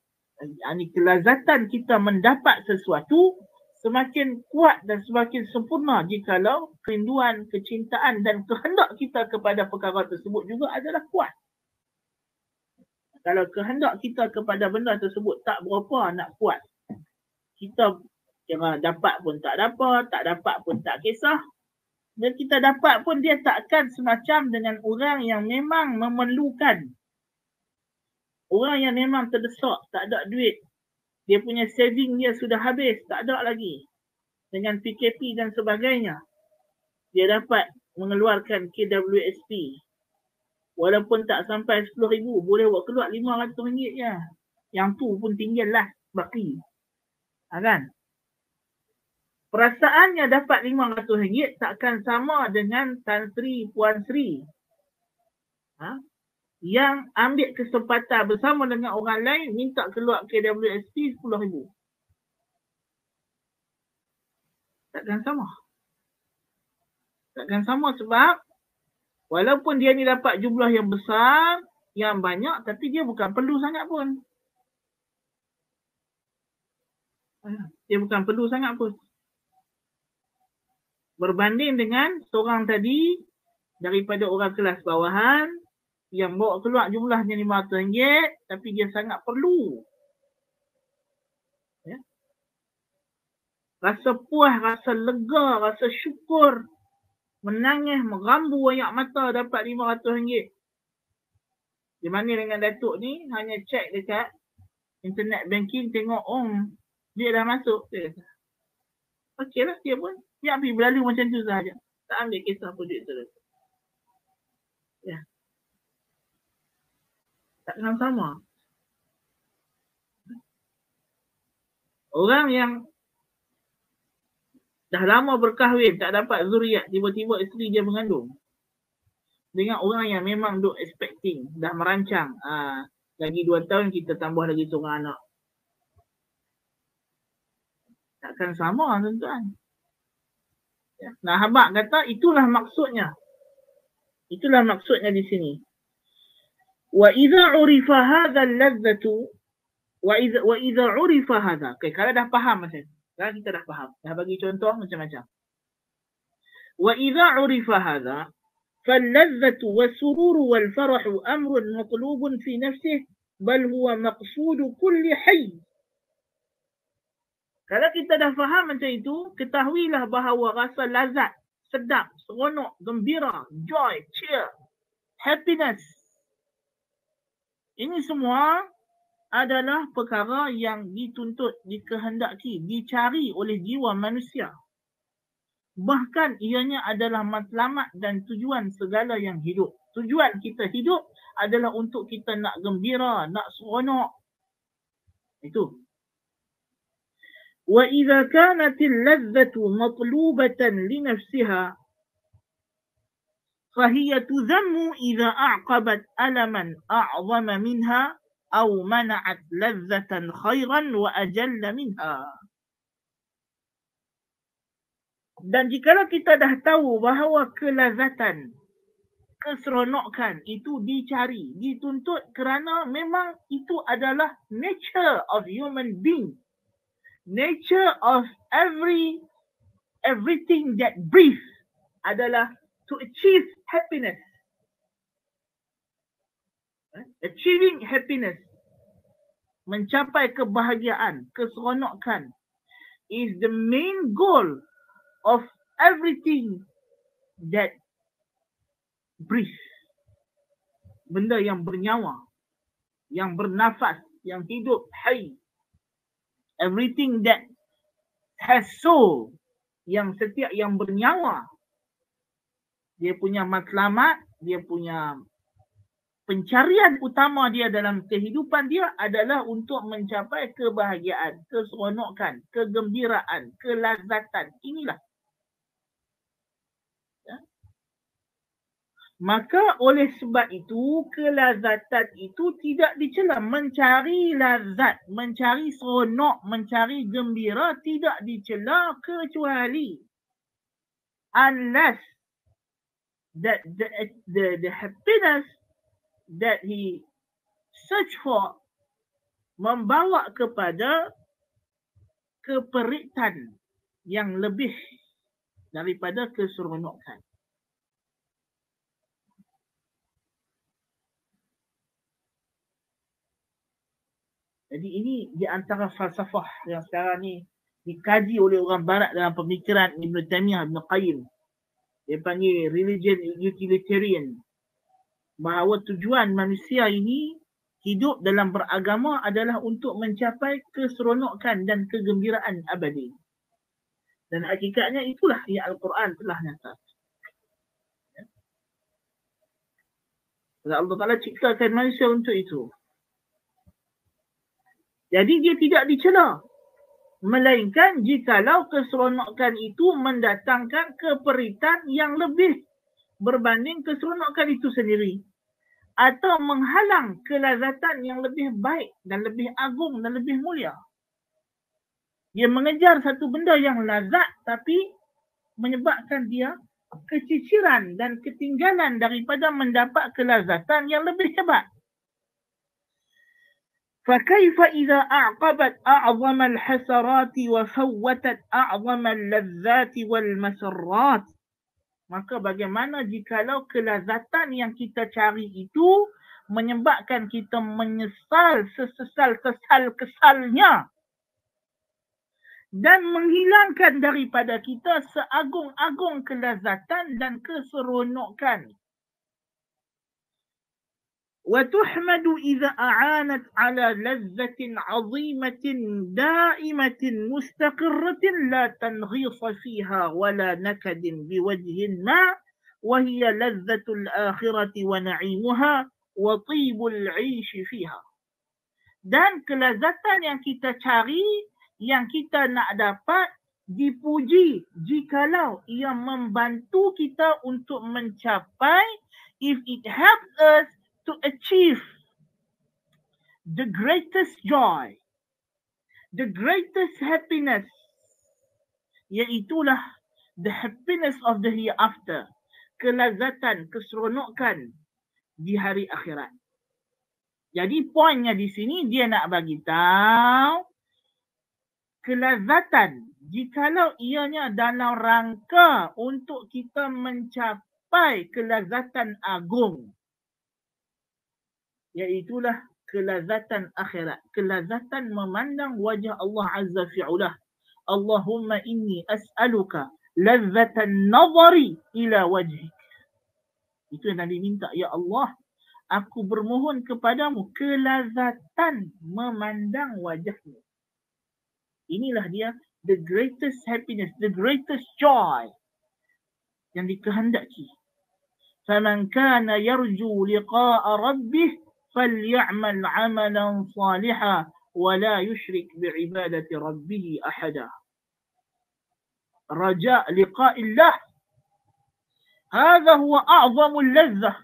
ini kelazatan kita mendapat sesuatu semakin kuat dan semakin sempurna jikalau kerinduan, kecintaan dan kehendak kita kepada perkara tersebut juga adalah kuat. Kalau kehendak kita kepada benda tersebut tak berapa nak kuat, kita kira dapat pun tak dapat, tak dapat pun tak kisah. Dan kita dapat pun dia takkan semacam dengan orang yang memang memerlukan. Orang yang memang terdesak, tak ada duit, dia punya saving dia sudah habis, tak ada lagi. Dengan PKP dan sebagainya. Dia dapat mengeluarkan KWSP. Walaupun tak sampai RM10,000, boleh buat keluar RM500 je. Yang tu pun tinggal lah, baki. Ha, kan? Perasaannya dapat RM500 takkan sama dengan Tan Sri, Puan Sri. Ha? Yang ambil kesempatan bersama dengan orang lain minta keluar KWSP RM10,000. Takkan sama. Takkan sama sebab walaupun dia ni dapat jumlah yang besar, yang banyak tapi dia bukan perlu sangat pun. Dia bukan perlu sangat pun. Berbanding dengan seorang tadi daripada orang kelas bawahan yang bawa keluar jumlahnya RM500 tapi dia sangat perlu. Ya. Rasa puas, rasa lega, rasa syukur. Menangis, merambu ayak mata dapat RM500. Di mana dengan Datuk ni hanya cek dekat internet banking tengok oh dia dah masuk. Okey lah dia pun. Dia berlalu macam tu sahaja. Tak ambil kisah pun duit tu. Ya takkan sama. Orang yang dah lama berkahwin, tak dapat zuriat, tiba-tiba isteri dia mengandung. Dengan orang yang memang duk expecting, dah merancang. Aa, ah, lagi dua tahun kita tambah lagi seorang anak. Takkan sama tuan-tuan. Ya. Nah, Habak kata itulah maksudnya. Itulah maksudnya di sini. وإذا عرف هذا اللذة وإذا وإذا عرف هذا okay, kalau dah faham macam sekarang kita dah faham dah bagi contoh macam-macam وإذا عرف هذا فاللذة والسرور والفرح أمر مطلوب في نفسه بل هو مقصود كل حي kalau kita dah faham macam itu ketahuilah bahawa rasa lazat sedap seronok gembira joy cheer happiness ini semua adalah perkara yang dituntut, dikehendaki, dicari oleh jiwa manusia. Bahkan ianya adalah matlamat dan tujuan segala yang hidup. Tujuan kita hidup adalah untuk kita nak gembira, nak seronok. Itu. وَإِذَا كَانَتِ اللَّذَّةُ مَطْلُوبَةً لِنَفْسِهَا فهي تذم إذا أعقبت ألما أعظم منها أو منعت لذة خيرا وأجل منها Dan jika kita dah tahu bahawa kelazatan, keseronokan itu dicari, dituntut kerana memang itu adalah nature of human being. Nature of every everything that breathes adalah to achieve happiness. Achieving happiness, mencapai kebahagiaan, keseronokan is the main goal of everything that breathes. Benda yang bernyawa, yang bernafas, yang hidup, hai. Everything that has soul, yang setiap yang bernyawa, dia punya matlamat, dia punya pencarian utama dia dalam kehidupan dia adalah untuk mencapai kebahagiaan, keseronokan, kegembiraan, kelazatan. Inilah. Ya. Maka oleh sebab itu, kelazatan itu tidak dicela. Mencari lazat, mencari seronok, mencari gembira tidak dicela kecuali unless that the, the, the happiness that he search for membawa kepada keperitan yang lebih daripada keseronokan. Jadi ini di antara falsafah yang sekarang ni dikaji oleh orang barat dalam pemikiran Ibn Taymiyah Ibn Qayyim dia panggil religion utilitarian bahawa tujuan manusia ini hidup dalam beragama adalah untuk mencapai keseronokan dan kegembiraan abadi. Dan hakikatnya itulah yang Al-Quran telah nyata. Ya. Allah Ta'ala ciptakan manusia untuk itu. Jadi dia tidak dicela melainkan jikalau keseronokan itu mendatangkan keperitan yang lebih berbanding keseronokan itu sendiri atau menghalang kelazatan yang lebih baik dan lebih agung dan lebih mulia. Dia mengejar satu benda yang lazat tapi menyebabkan dia keciciran dan ketinggalan daripada mendapat kelazatan yang lebih hebat. فكيف إذا أعقبت أعظم الحسرات وفوتت أعظم اللذات والمسرات Maka bagaimana jikalau kelazatan yang kita cari itu menyebabkan kita menyesal sesesal-kesal-kesalnya dan menghilangkan daripada kita seagung-agung kelazatan dan keseronokan. وتحمد إذا أعانت على لذة عظيمة دائمة مستقرة لا تنغيص فيها ولا نكد بوجه ما وهي لذة الآخرة ونعيمها وطيب العيش فيها dan kelazatan yang kita cari yang kita nak dapat dipuji jikalau ia membantu kita untuk mencapai if it helps us to achieve the greatest joy, the greatest happiness, iaitulah the happiness of the hereafter, kelazatan, keseronokan di hari akhirat. Jadi poinnya di sini dia nak bagi tahu kelazatan jikalau ianya dalam rangka untuk kita mencapai kelazatan agung iaitulah kelazatan akhirat. Kelazatan memandang wajah Allah azza fi'ulah Allahumma inni as'aluka lazzatan nazari ila wajhik. Itu yang Nabi minta ya Allah aku bermohon kepadamu kelazatan memandang wajahmu. Inilah dia the greatest happiness the greatest joy yang dikehendaki. Faman kana yarju liqa'a rabbih فليعمل عملا صالحا ولا يشرك بعبادة ربه أحدا رجاء لقاء الله هذا هو أعظم اللذة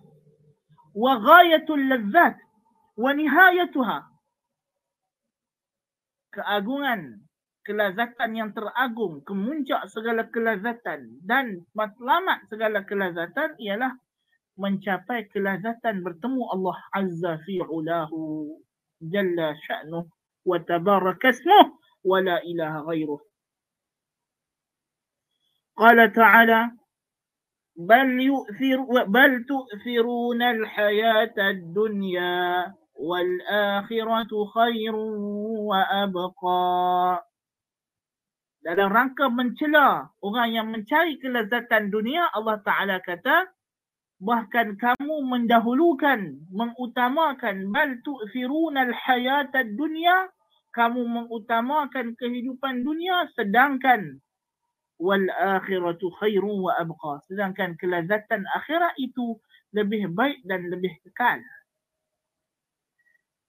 وغاية اللذات ونهايتها keagungan kelazatan yang teragung kemuncak segala kelazatan dan matlamat segala kelazatan ialah mencapai kelazatan bertemu Allah Azza fi ulahu jalla sya'nuh wa tabarakasmuh wa la ilaha ghairuh. Qala ta'ala بل يؤثر بل تؤثرون الحياة الدنيا والآخرة خير وأبقى dalam rangka mencela orang yang mencari kelezatan dunia Allah Taala kata bahkan kamu mendahulukan mengutamakan bal tu'thiruna al-hayata dunya kamu mengutamakan kehidupan dunia sedangkan wal akhiratu khairun wa abqa sedangkan kelazatan akhirat itu lebih baik dan lebih kekal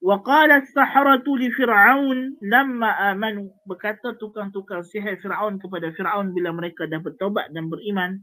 وقال السحرة لفرعون لما آمنوا berkata tukang-tukang sihir Firaun kepada Firaun bila mereka dah bertaubat dan beriman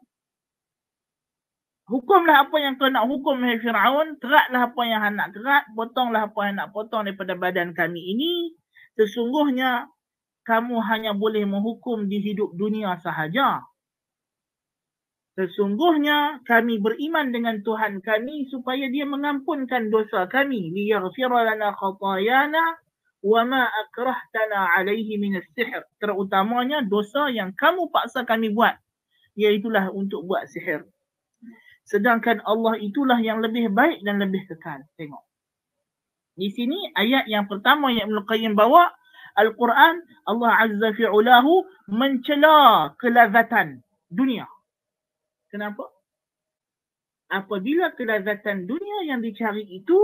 Hukumlah apa yang kau nak hukum, hai Fir'aun. Keratlah apa yang nak kerat. Potonglah apa yang nak potong daripada badan kami ini. Sesungguhnya, kamu hanya boleh menghukum di hidup dunia sahaja. Sesungguhnya, kami beriman dengan Tuhan kami supaya dia mengampunkan dosa kami. Liyaghfira lana khatayana wa ma akrahtana alaihi minas sihr. Terutamanya dosa yang kamu paksa kami buat. Iaitulah untuk buat sihir. Sedangkan Allah itulah yang lebih baik dan lebih kekal. Tengok. Di sini ayat yang pertama yang Ibn Qayyim bawa. Al-Quran Allah Azza fi'ulahu mencela kelazatan dunia. Kenapa? Apabila kelazatan dunia yang dicari itu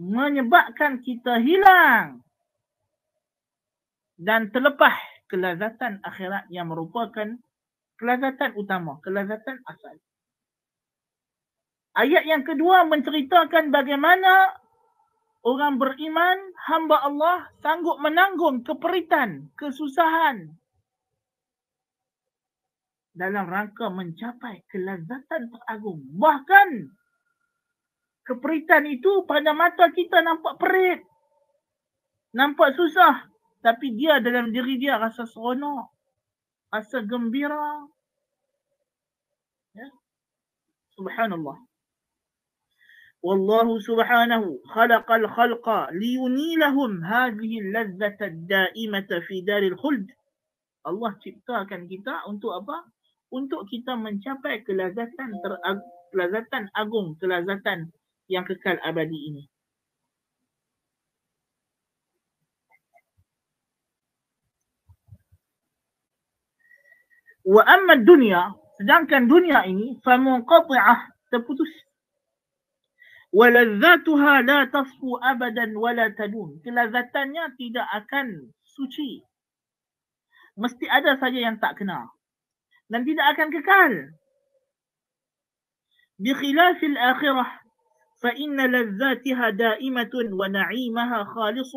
menyebabkan kita hilang dan terlepas kelazatan akhirat yang merupakan kelazatan utama, kelazatan asal. Ayat yang kedua menceritakan bagaimana orang beriman, hamba Allah sanggup menanggung keperitan, kesusahan dalam rangka mencapai kelazatan teragung. Bahkan keperitan itu pada mata kita nampak perit. Nampak susah. Tapi dia dalam diri dia rasa seronok. Rasa gembira. Ya. Subhanallah. والله سبحانه خلق الخلق لينيلهم هذه اللذة الدائمة في دار الخلد Allah ciptakan kita untuk apa? Untuk kita mencapai kelazatan terag, kelazatan agung, kelazatan yang kekal abadi ini. Wa amma dunia, sedangkan dunia ini famunqati'ah terputus waladzatuha la tasfu abadan wala tadun kelazatannya tidak akan suci mesti ada saja yang tak kena dan tidak akan kekal بخلاف الآخرة فإن لذاتها دائمة ونعيمها خالص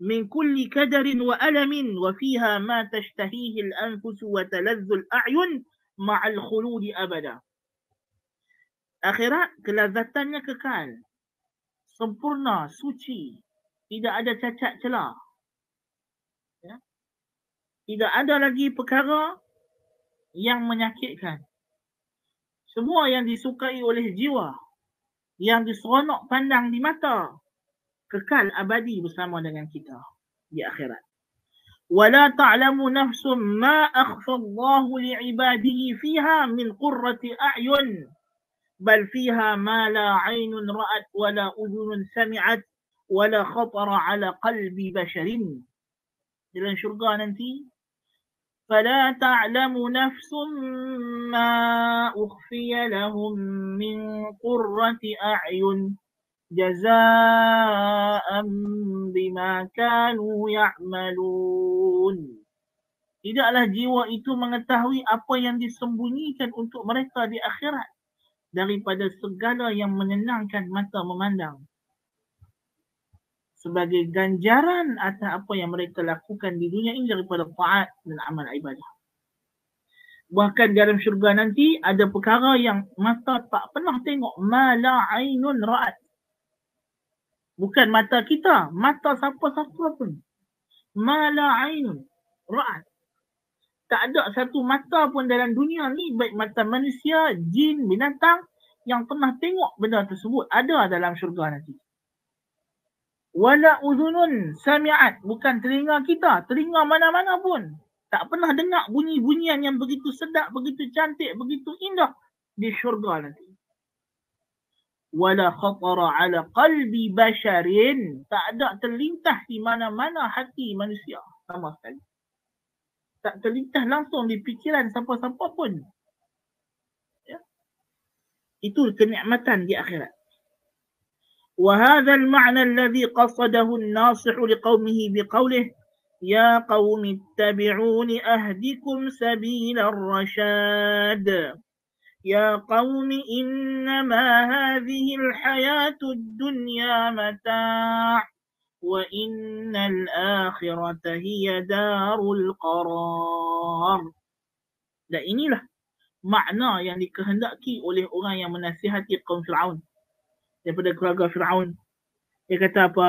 من كل كدر وألم وفيها ما تشتهيه الأنفس وتلذ الأعين مع الخلود أبدا akhirat kelazatannya kekal sempurna suci tidak ada cacat celah ya? tidak ada lagi perkara yang menyakitkan semua yang disukai oleh jiwa yang diseronok pandang di mata kekal abadi bersama dengan kita di akhirat ولا تعلم نفس ما أخفى الله لعباده فيها من قرة أعين بل فيها ما لا عين رأت ولا أذن سمعت ولا خطر على قلب بشر. dalam syurga nanti فلا تعلم نفس ما أخفي لهم من قرة أعين جزاء بما كانوا يعملون. Tidaklah jiwa itu mengetahui apa yang disembunyikan untuk mereka di akhirat. Daripada segala yang menyenangkan mata memandang sebagai ganjaran atas apa yang mereka lakukan di dunia ini daripada taat dan amal ibadah. Bahkan dalam syurga nanti ada perkara yang mata tak pernah tengok. Mala ainun ra'at. Bukan mata kita. Mata siapa-siapa pun. Mala ainun ra'at tak ada satu mata pun dalam dunia ni baik mata manusia, jin, binatang yang pernah tengok benda tersebut ada dalam syurga nanti. Wala uzunun sami'at. Bukan telinga kita, telinga mana-mana pun. Tak pernah dengar bunyi-bunyian yang begitu sedap, begitu cantik, begitu indah di syurga nanti. Wala khatara ala qalbi basharin. Tak ada terlintas di mana-mana hati manusia. Sama sekali tak terlintas langsung di fikiran siapa-siapa pun. Ya. Itu kenikmatan di akhirat. وهذا المعنى الذي قصده الناصح لقومه بقوله يا قوم اتبعون أهدكم سبيل الرشاد يا قوم إنما هذه الحياة الدنيا متاع وإن الآخرة هي دار القرار dan inilah makna yang dikehendaki oleh orang yang menasihati kaum Fir'aun daripada keluarga Fir'aun dia kata apa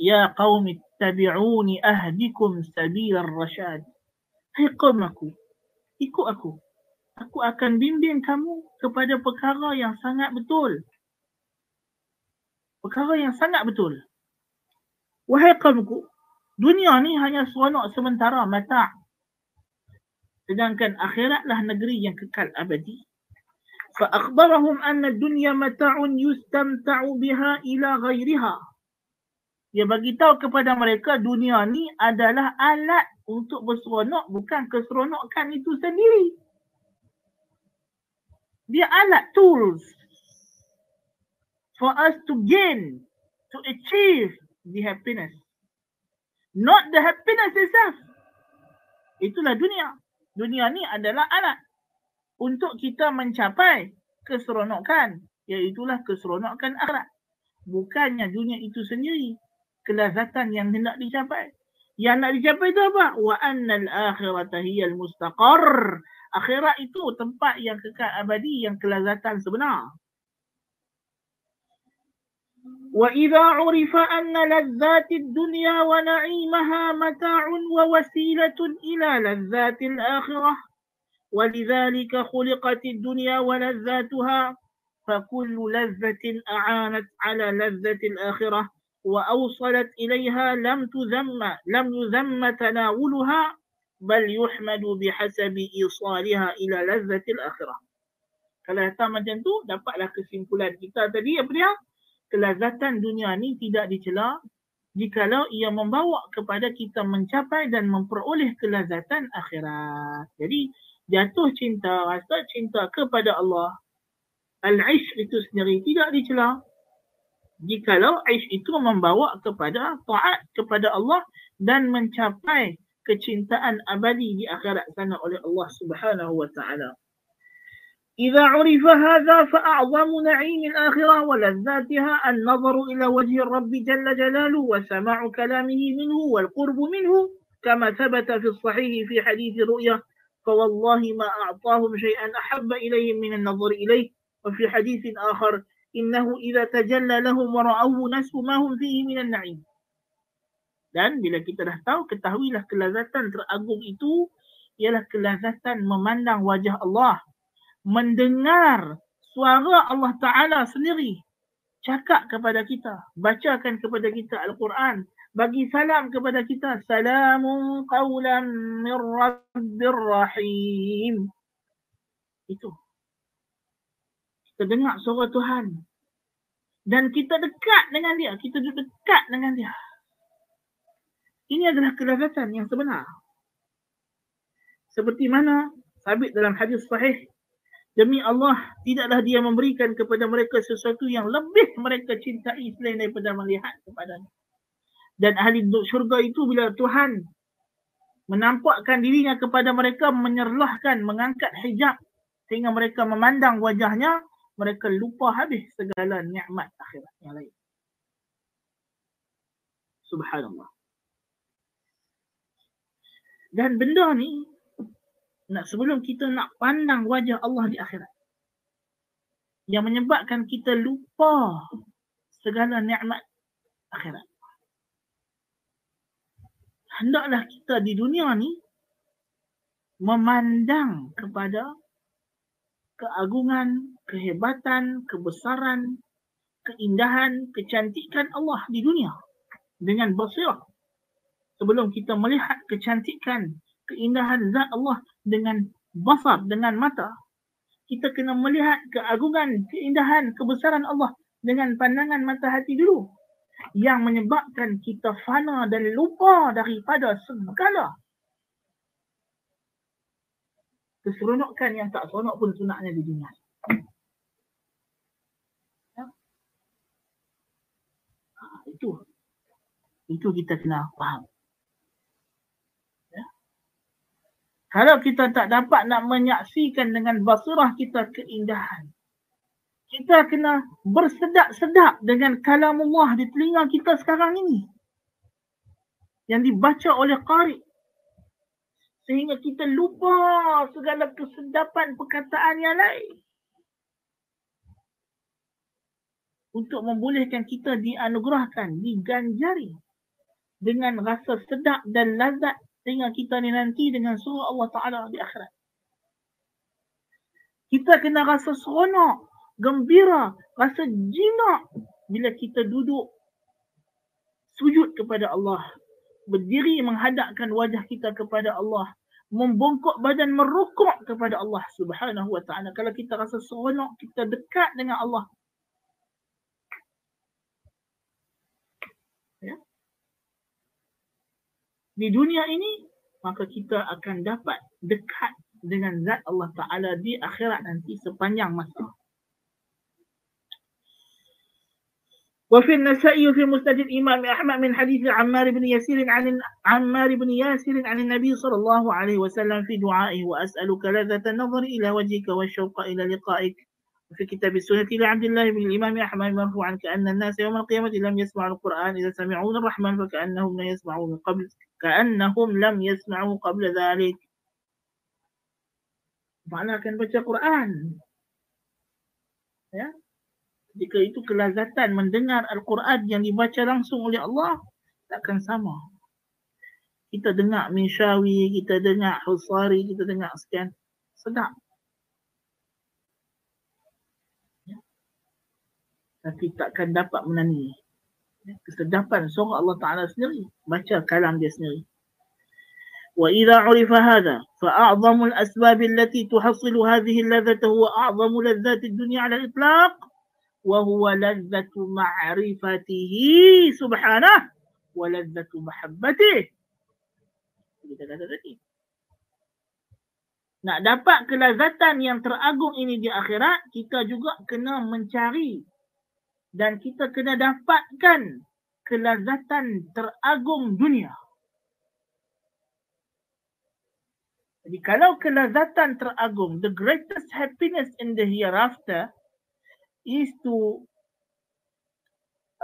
Ya qaum ittabi'uni ahdikum sabil ar-rashad Hai kaum aku ikut aku aku akan bimbing kamu kepada perkara yang sangat betul perkara yang sangat betul Wahai kaumku, dunia ni hanya seronok sementara mata. Sedangkan akhiratlah negeri yang kekal abadi. فأخبرهم أن الدنيا متاع يستمتع بها إلى غيرها. Dia bagi tahu kepada mereka dunia ni adalah alat untuk berseronok bukan keseronokan itu sendiri. Dia alat tools for us to gain, to achieve the happiness. Not the happiness itself. Itulah dunia. Dunia ni adalah alat untuk kita mencapai keseronokan. Iaitulah keseronokan akhirat. Bukannya dunia itu sendiri. Kelazatan yang hendak dicapai. Yang nak dicapai itu apa? Wa annal akhirata hiyal mustaqar. Akhirat itu tempat yang kekal abadi yang kelazatan sebenar. وإذا عرف أن لذات الدنيا ونعيمها متاع ووسيلة إلى لذات الآخرة ولذلك خلقت الدنيا ولذاتها فكل لذة أعانت على لذة الآخرة وأوصلت إليها لم تذم لم يذم تناولها بل يحمد بحسب إيصالها إلى لذة الآخرة. Kalau datang macam tu, dapatlah kesimpulan kita tadi apa dia? Kelazatan dunia ni tidak dicela jikalau ia membawa kepada kita mencapai dan memperoleh kelazatan akhirat. Jadi jatuh cinta, rasa cinta kepada Allah, al-ish itu sendiri tidak dicela jikalau aish itu membawa kepada taat kepada Allah dan mencapai kecintaan abadi di akhirat sana oleh Allah Subhanahu wa taala. إذا عرف هذا فأعظم نعيم الآخرة ولذاتها النظر إلى وجه الرب جل جلاله وسماع كلامه منه والقرب منه كما ثبت في الصحيح في حديث الرؤيا فوالله ما أعطاهم شيئا أحب إليهم من النظر إليه وفي حديث آخر إنه إذا تجلى لهم ورأوه نسوا ما هم فيه من النعيم dan bila kita dah tahu ketahuilah kelazatan teragung itu ialah kelazatan memandang wajah Allah mendengar suara Allah Taala sendiri. Cakap kepada kita bacakan kepada kita al-Quran bagi salam kepada kita salamun qawlan min rabbir rahim. Itu. Kita dengar suara Tuhan. Dan kita dekat dengan dia kita duduk dekat dengan dia. Ini adalah kelazatan yang sebenar. Seperti mana sabit dalam hadis sahih demi Allah tidaklah dia memberikan kepada mereka sesuatu yang lebih mereka cintai selain daripada melihat kepadanya. Dan ahli syurga itu bila Tuhan menampakkan dirinya kepada mereka menyerlahkan mengangkat hijab sehingga mereka memandang wajahnya mereka lupa habis segala nikmat akhirat yang lain. Subhanallah. Dan benda ni nak sebelum kita nak pandang wajah Allah di akhirat yang menyebabkan kita lupa segala nikmat akhirat hendaklah kita di dunia ni memandang kepada keagungan, kehebatan, kebesaran, keindahan, kecantikan Allah di dunia dengan basirah. Sebelum kita melihat kecantikan, keindahan zat Allah dengan basar, dengan mata, kita kena melihat keagungan, keindahan, kebesaran Allah dengan pandangan mata hati dulu yang menyebabkan kita fana dan lupa daripada segala keseronokan yang tak seronok pun sunaknya di dunia. Ha, itu. Itu kita kena faham. Ya? Kalau kita tak dapat nak menyaksikan dengan basirah kita keindahan, kita kena bersedak-sedak dengan kalam Allah di telinga kita sekarang ini. Yang dibaca oleh qari. Sehingga kita lupa segala kesedapan perkataan yang lain. Untuk membolehkan kita dianugerahkan, diganjari dengan rasa sedap dan lazat sehingga kita ni nanti dengan surah Allah Ta'ala di akhirat. Kita kena rasa seronok gembira, rasa jinak bila kita duduk sujud kepada Allah. Berdiri menghadapkan wajah kita kepada Allah. Membongkok badan merukuk kepada Allah subhanahu wa ta'ala. Kalau kita rasa seronok, kita dekat dengan Allah. Ya? Di dunia ini, maka kita akan dapat dekat dengan zat Allah Ta'ala di akhirat nanti sepanjang masa. وفي النسائي وفي مسند الإمام أحمد من حديث عمار بن ياسر عن عمار بن ياسر عن النبي صلى الله عليه وسلم في دعائه وأسألك لذة النظر إلى وجهك والشوق إلى لقائك وفي كتاب السنة لعبد الله بن الإمام أحمد مرفوعا كأن الناس يوم القيامة لم يسمعوا القرآن إذا سمعون الرحمن فكأنهم لم يسمعوا من قبل Ka'annahum lam yasma'u qabla dhalik. Maknanya akan baca Quran. Ya? Jika itu kelazatan mendengar Al-Quran yang dibaca langsung oleh Allah, takkan sama. Kita dengar Minshawi, kita dengar Husari, kita dengar sekian. Sedap. Ya? Tapi takkan dapat menani kesedapan suara Allah Taala sendiri baca kalam dia sendiri. Wa idza urifa hadha fa a'zamu al-asbab allati tuhasilu hadhihi al-ladhati huwa a'zamu ladhati ad-dunya 'ala al-itlaq wa huwa ladhatu ma'rifatihi subhanahu wa ladhatu mahabbatihi. Kita kata tadi. Nak dapat kelazatan yang teragung ini di akhirat kita juga kena mencari dan kita kena dapatkan kelazatan teragung dunia. Jadi kalau kelazatan teragung the greatest happiness in the hereafter is to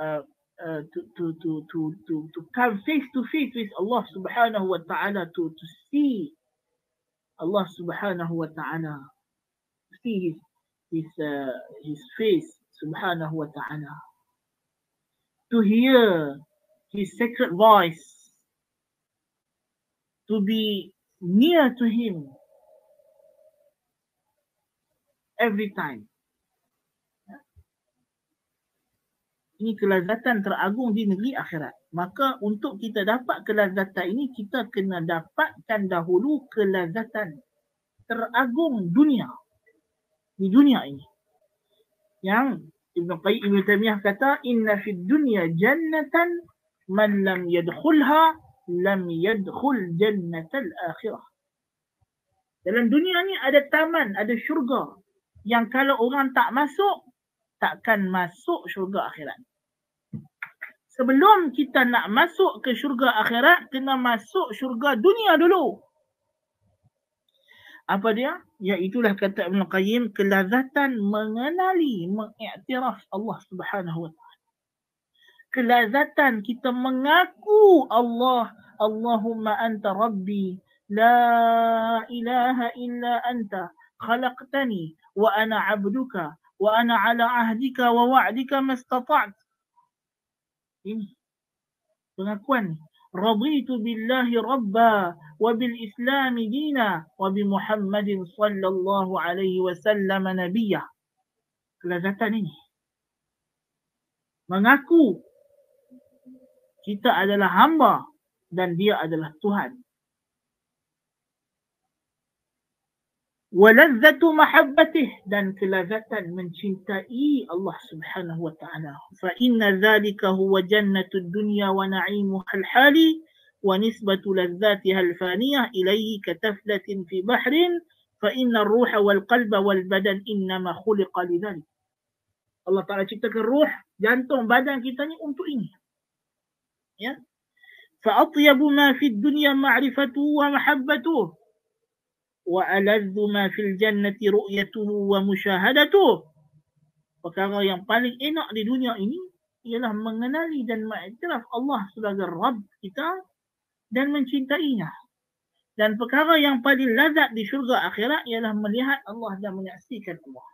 uh, uh, to, to, to, to, to, to come face to face with Allah subhanahu wa ta'ala to, to see Allah subhanahu wa ta'ala see his his uh, his face subhanahu wa ta'ala to hear his sacred voice to be near to him every time ini kelazatan teragung di negeri akhirat. Maka untuk kita dapat kelazatan ini, kita kena dapatkan dahulu kelazatan teragung dunia. Di dunia ini. Yang Ibn Qayyim Ibn Taymiyah kata, Inna fi dunia jannatan man lam yadkhulha lam yadkhul jannatal akhirah. Dalam dunia ni ada taman, ada syurga. Yang kalau orang tak masuk, takkan masuk syurga akhirat sebelum kita nak masuk ke syurga akhirat, kena masuk syurga dunia dulu. Apa dia? Iaitulah kata Ibn Qayyim, kelazatan mengenali, mengiktiraf Allah subhanahu wa ta'ala. Kelazatan kita mengaku Allah, Allahumma anta rabbi, la ilaha illa anta, khalaqtani, wa ana abduka, wa ana ala ahdika wa wa'dika mastata'at ini pengakuan raditu billahi rabba wa bil islam dina wa bi muhammadin sallallahu alaihi wasallam nabiyya kelazatan ini mengaku kita adalah hamba dan dia adalah Tuhan ولذة محبته. دان لذة من شنتائي الله سبحانه وتعالى. فإن ذلك هو جنة الدنيا ونعيمها الحالي ونسبة لذاتها الفانية إليه كتفلة في بحر. فإن الروح والقلب والبدن إنما خلق لذلك. الله تعالى شبتك الروح جانتهم بدن كتاني أنت إني فأطيب ما في الدنيا معرفته ومحبته. وألذ ما في الجنة رؤيته ومشاهدته perkara yang paling enak di dunia ini ialah mengenali dan mengiktiraf Allah sebagai Rabb kita dan mencintainya. Dan perkara yang paling lazat di syurga akhirat ialah melihat Allah dan menyaksikan Allah.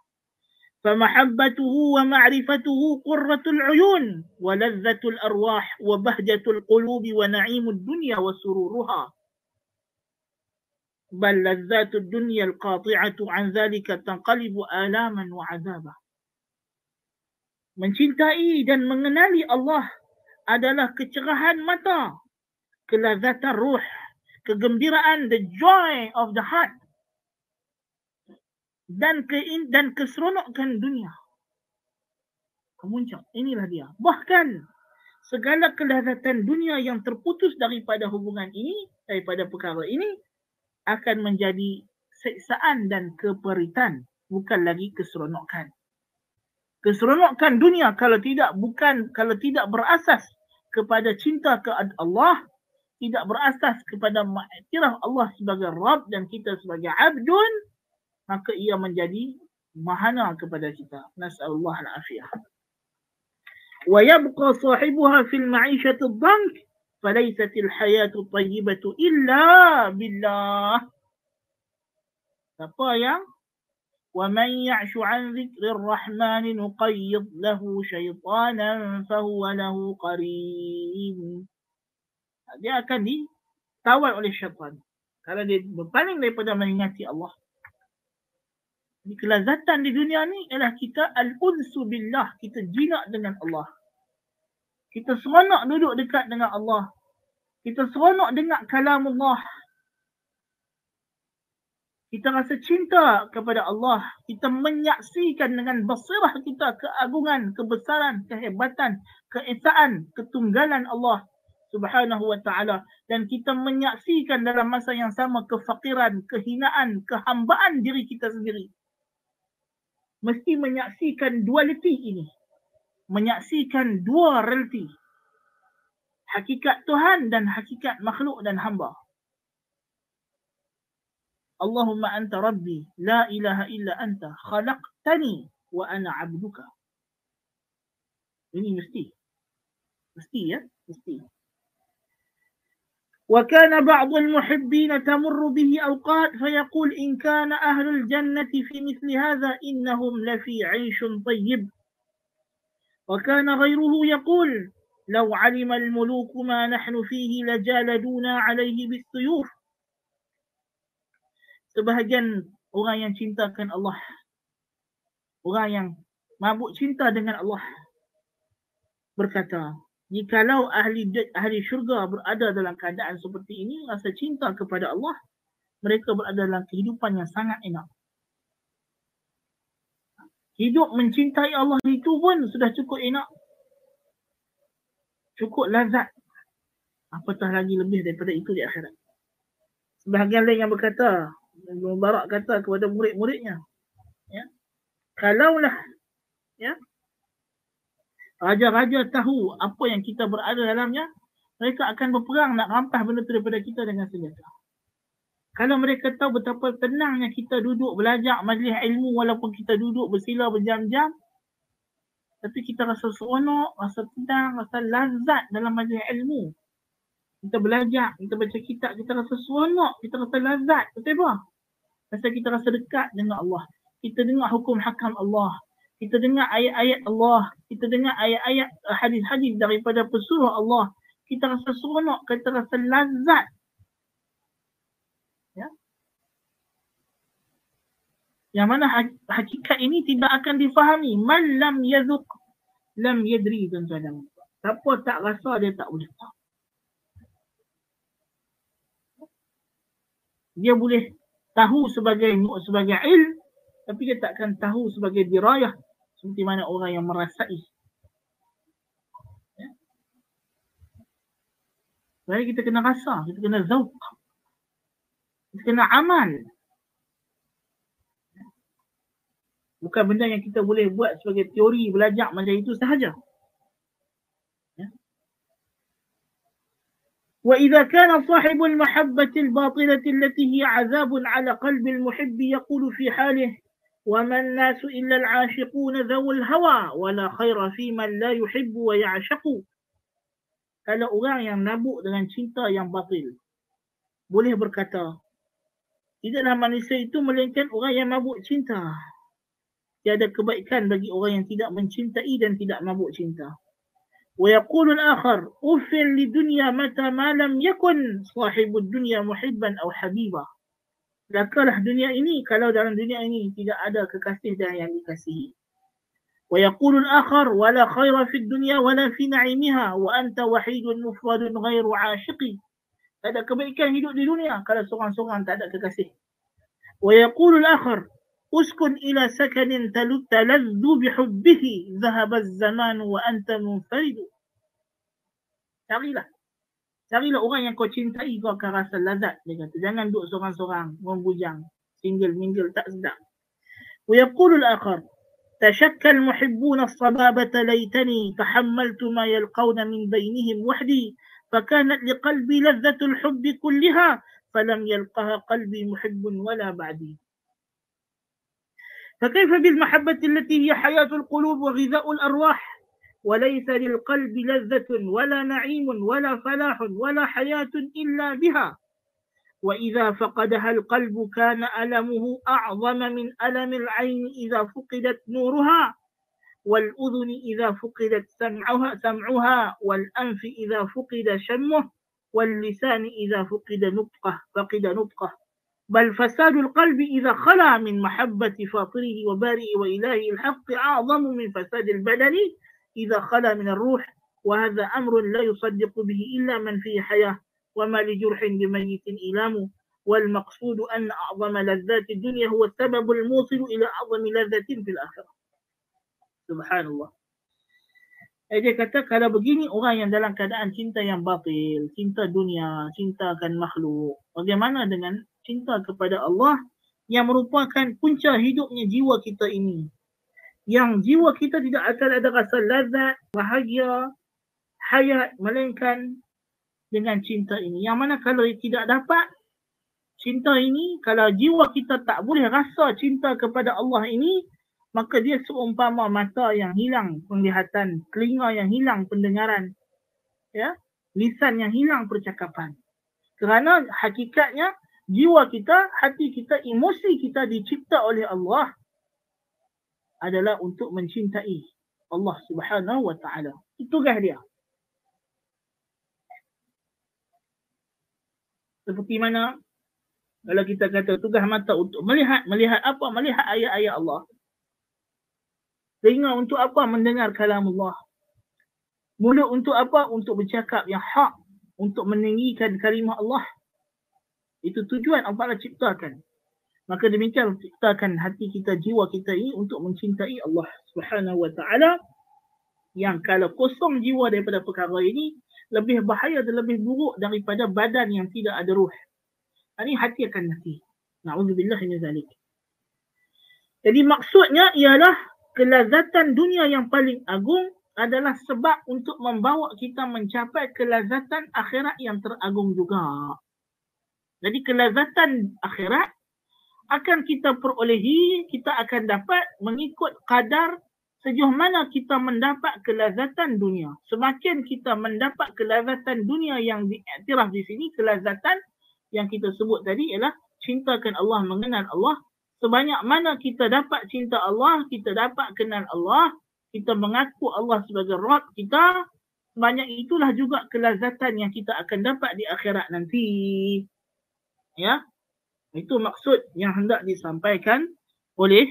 فمحبته ومعرفته قرة العيون ولذة الأرواح وبهجة القلوب ونعيم الدنيا وسرورها بل لذات الدنيا القاطعة عن ذلك تنقلب آلاما وعذابا Mencintai dan mengenali Allah adalah kecerahan mata, kelazatan ruh, kegembiraan, the joy of the heart, dan ke dan keseronokan dunia. Kemuncak, inilah dia. Bahkan segala kelazatan dunia yang terputus daripada hubungan ini, daripada perkara ini, akan menjadi seksaan dan keperitan bukan lagi keseronokan Keseronokan dunia kalau tidak bukan kalau tidak berasas kepada cinta ke Allah, tidak berasas kepada ma'ikirah Allah sebagai Rabb dan kita sebagai abdun, maka ia menjadi mahana kepada kita. Nas'alullah al-afiyah. Wa yabqa sahibuha fil ma'ishat al-dhank فليست الحياة الطيبة إلا بالله. فطايا ومن يعش عن ذكر الرحمن نقيض له شيطانا فهو له قرين. Dia akan ditawar oleh syaitan. Kalau dia berpaling daripada mengingati Allah. Jadi kelazatan di dunia ni ialah kita al-unsu billah, kita jinak dengan Allah kita seronok duduk dekat dengan Allah kita seronok dengar kalam Allah kita rasa cinta kepada Allah. Kita menyaksikan dengan basirah kita keagungan, kebesaran, kehebatan, keesaan, ketunggalan Allah subhanahu wa ta'ala. Dan kita menyaksikan dalam masa yang sama kefakiran, kehinaan, kehambaan diri kita sendiri. Mesti menyaksikan dualiti ini. Menyaksikan dua realiti. Hakikat Tuhan dan hakikat makhluk dan hamba. اللهم أنت ربي لا إله إلا أنت خلقتني وأنا عبدك ini mesti. Mesti ya? Mesti. وكان بعض المحبين تمر به أوقات فيقول إن كان أهل الجنة في مثل هذا إنهم لفي عيش طيب وكان غيره يقول لو علم الملوك ما نحن فيه لجالدونا عليه بالسيوف sebahagian orang yang cintakan Allah orang yang mabuk cinta dengan Allah berkata jikalau ahli ahli syurga berada dalam keadaan seperti ini rasa cinta kepada Allah mereka berada dalam kehidupan yang sangat enak hidup mencintai Allah itu pun sudah cukup enak cukup lazat apatah lagi lebih daripada itu di akhirat sebahagian lain yang berkata Mubarak kata kepada murid-muridnya. Ya. Kalaulah ya, raja-raja tahu apa yang kita berada dalamnya, mereka akan berperang nak rampas benda itu daripada kita dengan senjata. Kalau mereka tahu betapa tenangnya kita duduk belajar majlis ilmu walaupun kita duduk bersila berjam-jam, tapi kita rasa seronok, rasa tenang, rasa lazat dalam majlis ilmu kita belajar, kita baca kitab, kita rasa seronok, kita rasa lazat. Betul apa? Rasa kita rasa dekat dengan Allah. Kita dengar hukum hakam Allah. Kita dengar ayat-ayat Allah. Kita dengar ayat-ayat uh, hadis-hadis daripada pesuruh Allah. Kita rasa seronok, kita rasa lazat. Ya? Yang mana hakikat ini tidak akan difahami. Man lam yazuk lam yadri tuan-tuan. Siapa tak rasa dia tak boleh tahu. dia boleh tahu sebagai sebagai il tapi dia takkan tahu sebagai dirayah seperti mana orang yang merasai ya. Jadi kita kena rasa, kita kena zauq. Kita kena amal. Bukan benda yang kita boleh buat sebagai teori belajar macam itu sahaja. وإذا كان صاحب المحبة الباطلة التي هي عذاب على قلب المحب يقول في حاله وما الناس إلا العاشقون ذو الهوى ولا خير في من لا يحب ويعشق Kalau orang yang nabuk dengan cinta yang batil boleh berkata tidaklah manusia itu melainkan orang yang mabuk cinta. Tiada kebaikan bagi orang yang tidak mencintai dan tidak mabuk cinta. ويقول الآخر أف لدنيا متى ما لم يكن صاحب الدنيا محبا أو حبيبا Lakalah dunia ini kalau dalam dunia ini tidak ada kekasih dan yang dikasihi. ويقول الآخر ولا خير في الدنيا ولا في نعيمها وأنت وحيد مفرد غير عاشق. Tak ada kebaikan hidup di dunia kalau seorang-seorang tak ada kekasih. ويقول الآخر اسكن إلى سكن تلذ بحبه. ذهب الزمان وأنت منفرد. carilah carilah orang yang kau cintai kau akan rasa lazat. Dia kata jangan duduk seorang-seorang membujang single mingle tak sedap. ويقول الآخر تشكى المحبون الصبابة ليتني تحملت ما يلقون من بينهم وحدي. فكانت لقلبي لذة الحب كلها. فلم يلقها قلبي محب ولا بعدي. فكيف بالمحبة التي هي حياة القلوب وغذاء الأرواح؟ وليس للقلب لذة ولا نعيم ولا فلاح ولا حياة إلا بها. وإذا فقدها القلب كان ألمه أعظم من ألم العين إذا فقدت نورها. والأذن إذا فقدت سمعها سمعها والأنف إذا فقد شمه واللسان إذا فقد نطقه فقد نطقه. بل فساد القلب إذا خلا من محبة فاطره وبارئ وإله الحق أعظم من فساد البدن إذا خلا من الروح وهذا أمر لا يصدق به إلا من فيه حياة وما لجرح بميت إلام والمقصود أن أعظم لذات الدنيا هو السبب الموصل إلى أعظم لذة في الآخرة. سبحان الله dia kata kalau begini orang yang dalam keadaan cinta yang batil, cinta dunia, cinta akan makhluk. Bagaimana dengan cinta kepada Allah yang merupakan punca hidupnya jiwa kita ini. Yang jiwa kita tidak akan ada rasa lazat, bahagia, hayat, melainkan dengan cinta ini. Yang mana kalau tidak dapat cinta ini, kalau jiwa kita tak boleh rasa cinta kepada Allah ini, maka dia seumpama mata yang hilang penglihatan, telinga yang hilang pendengaran, ya, lisan yang hilang percakapan. Kerana hakikatnya jiwa kita, hati kita, emosi kita dicipta oleh Allah adalah untuk mencintai Allah Subhanahu wa taala. Itu tugas dia. Seperti mana kalau kita kata tugas mata untuk melihat, melihat apa? Melihat ayat-ayat Allah. Telinga untuk apa? Mendengar kalam Allah. Mulut untuk apa? Untuk bercakap yang hak. Untuk meninggikan kalimah Allah. Itu tujuan Allah ciptakan. Maka demikian ciptakan hati kita, jiwa kita ini untuk mencintai Allah Subhanahu Wa Taala. Yang kalau kosong jiwa daripada perkara ini, lebih bahaya dan lebih buruk daripada badan yang tidak ada ruh. Ini hati akan mati. Na'udzubillah min zalik. Jadi maksudnya ialah kelazatan dunia yang paling agung adalah sebab untuk membawa kita mencapai kelazatan akhirat yang teragung juga. Jadi kelazatan akhirat akan kita perolehi, kita akan dapat mengikut kadar sejauh mana kita mendapat kelazatan dunia. Semakin kita mendapat kelazatan dunia yang diiktiraf di sini, kelazatan yang kita sebut tadi ialah cintakan Allah, mengenal Allah, sebanyak mana kita dapat cinta Allah, kita dapat kenal Allah, kita mengaku Allah sebagai Rabb kita, sebanyak itulah juga kelazatan yang kita akan dapat di akhirat nanti ya itu maksud yang hendak disampaikan oleh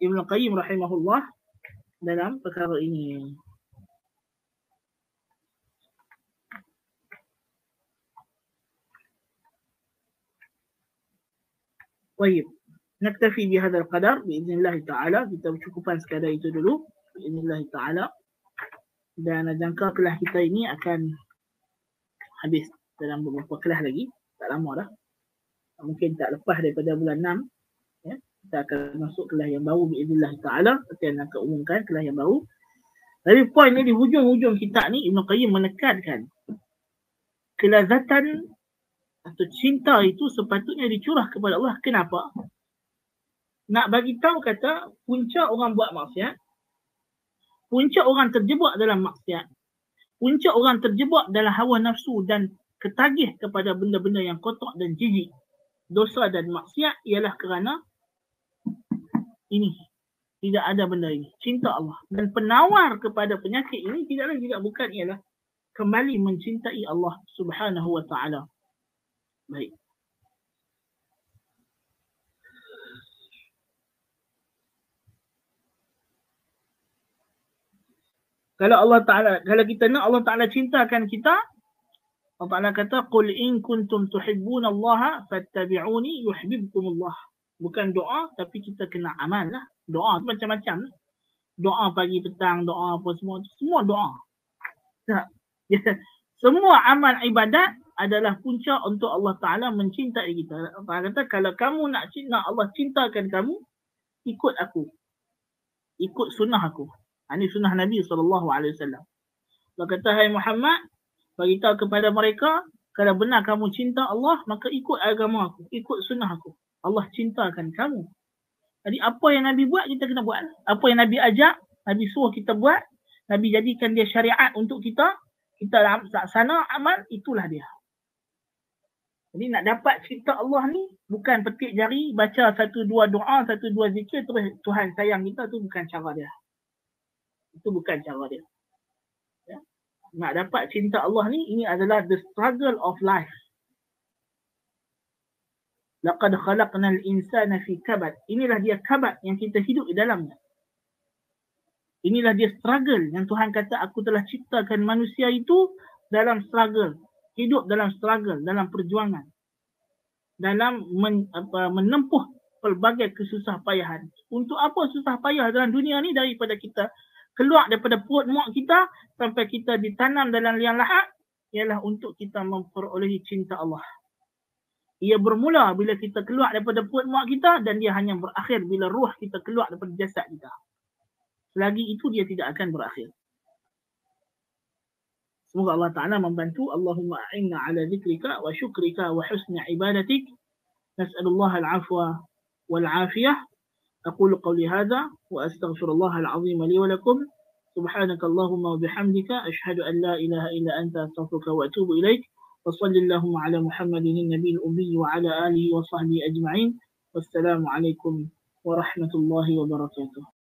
Ibn Qayyim rahimahullah dalam perkara ini Baik. Naktafi bi hadzal qadar bi idznillah ta'ala. Kita cukupkan sekadar itu dulu. Bi idznillah ta'ala. Dan jangka kelas kita ini akan habis dalam beberapa kelas lagi tak lama dah. Mungkin tak lepas daripada bulan 6. Ya, kita akan masuk kelas yang baru bi'idullah ta'ala. Kita akan umumkan kelas yang baru. Tapi poin ni di hujung-hujung kitab ni Ibn Qayyim menekankan kelazatan atau cinta itu sepatutnya dicurah kepada Allah. Kenapa? Nak bagi tahu kata punca orang buat maksiat, punca orang terjebak dalam maksiat, punca orang terjebak dalam hawa nafsu dan ketagih kepada benda-benda yang kotor dan jijik. Dosa dan maksiat ialah kerana ini. Tidak ada benda ini. Cinta Allah. Dan penawar kepada penyakit ini tidak lain tidak bukan ialah kembali mencintai Allah Subhanahu wa taala. Baik. Kalau Allah Taala kalau kita nak Allah Taala cintakan kita Allah Taala kata qul in kuntum tuhibbun Allah fattabi'uni yuhibbukum Allah. Bukan doa tapi kita kena amal lah. Doa tu macam-macam. Doa pagi petang, doa apa semua semua doa. Ya. Semua amal ibadat adalah punca untuk Allah Taala mencintai kita. Allah kata kalau kamu nak cinta Allah cintakan kamu ikut aku. ikut sunnah aku. Ini sunnah Nabi SAW. Allah kata, Hai Muhammad, beritahu kepada mereka, kalau benar kamu cinta Allah, maka ikut agama aku, ikut sunnah aku. Allah cintakan kamu. Jadi apa yang Nabi buat, kita kena buat. Apa yang Nabi ajak, Nabi suruh kita buat, Nabi jadikan dia syariat untuk kita, kita laksana amal, itulah dia. Jadi nak dapat cinta Allah ni, bukan petik jari, baca satu dua doa, satu dua zikir, terus Tuhan sayang kita, tu bukan cara dia. Itu bukan cara dia. Nak dapat cinta Allah ni, ini adalah the struggle of life. Laqad khalaqnal insana fi kabad. Inilah dia kabad yang kita hidup di dalamnya. Inilah dia struggle yang Tuhan kata aku telah ciptakan manusia itu dalam struggle. Hidup dalam struggle, dalam perjuangan. Dalam men, apa, menempuh pelbagai kesusah payahan. Untuk apa susah payah dalam dunia ni daripada kita keluar daripada perut mak kita sampai kita ditanam dalam liang lahat ialah untuk kita memperolehi cinta Allah. Ia bermula bila kita keluar daripada perut mak kita dan dia hanya berakhir bila ruh kita keluar daripada jasad kita. Selagi itu dia tidak akan berakhir. Semoga Allah Ta'ala membantu. Allahumma a'inna ala zikrika wa syukrika wa husna ibadatik. Nas'alullah al-afwa wal-afiyah. أقول قولي هذا وأستغفر الله العظيم لي ولكم. سبحانك اللهم وبحمدك أشهد أن لا إله إلا أنت أستغفرك وأتوب إليك. وصل اللهم على محمد النبي الأمي وعلى آله وصحبه أجمعين. والسلام عليكم ورحمة الله وبركاته.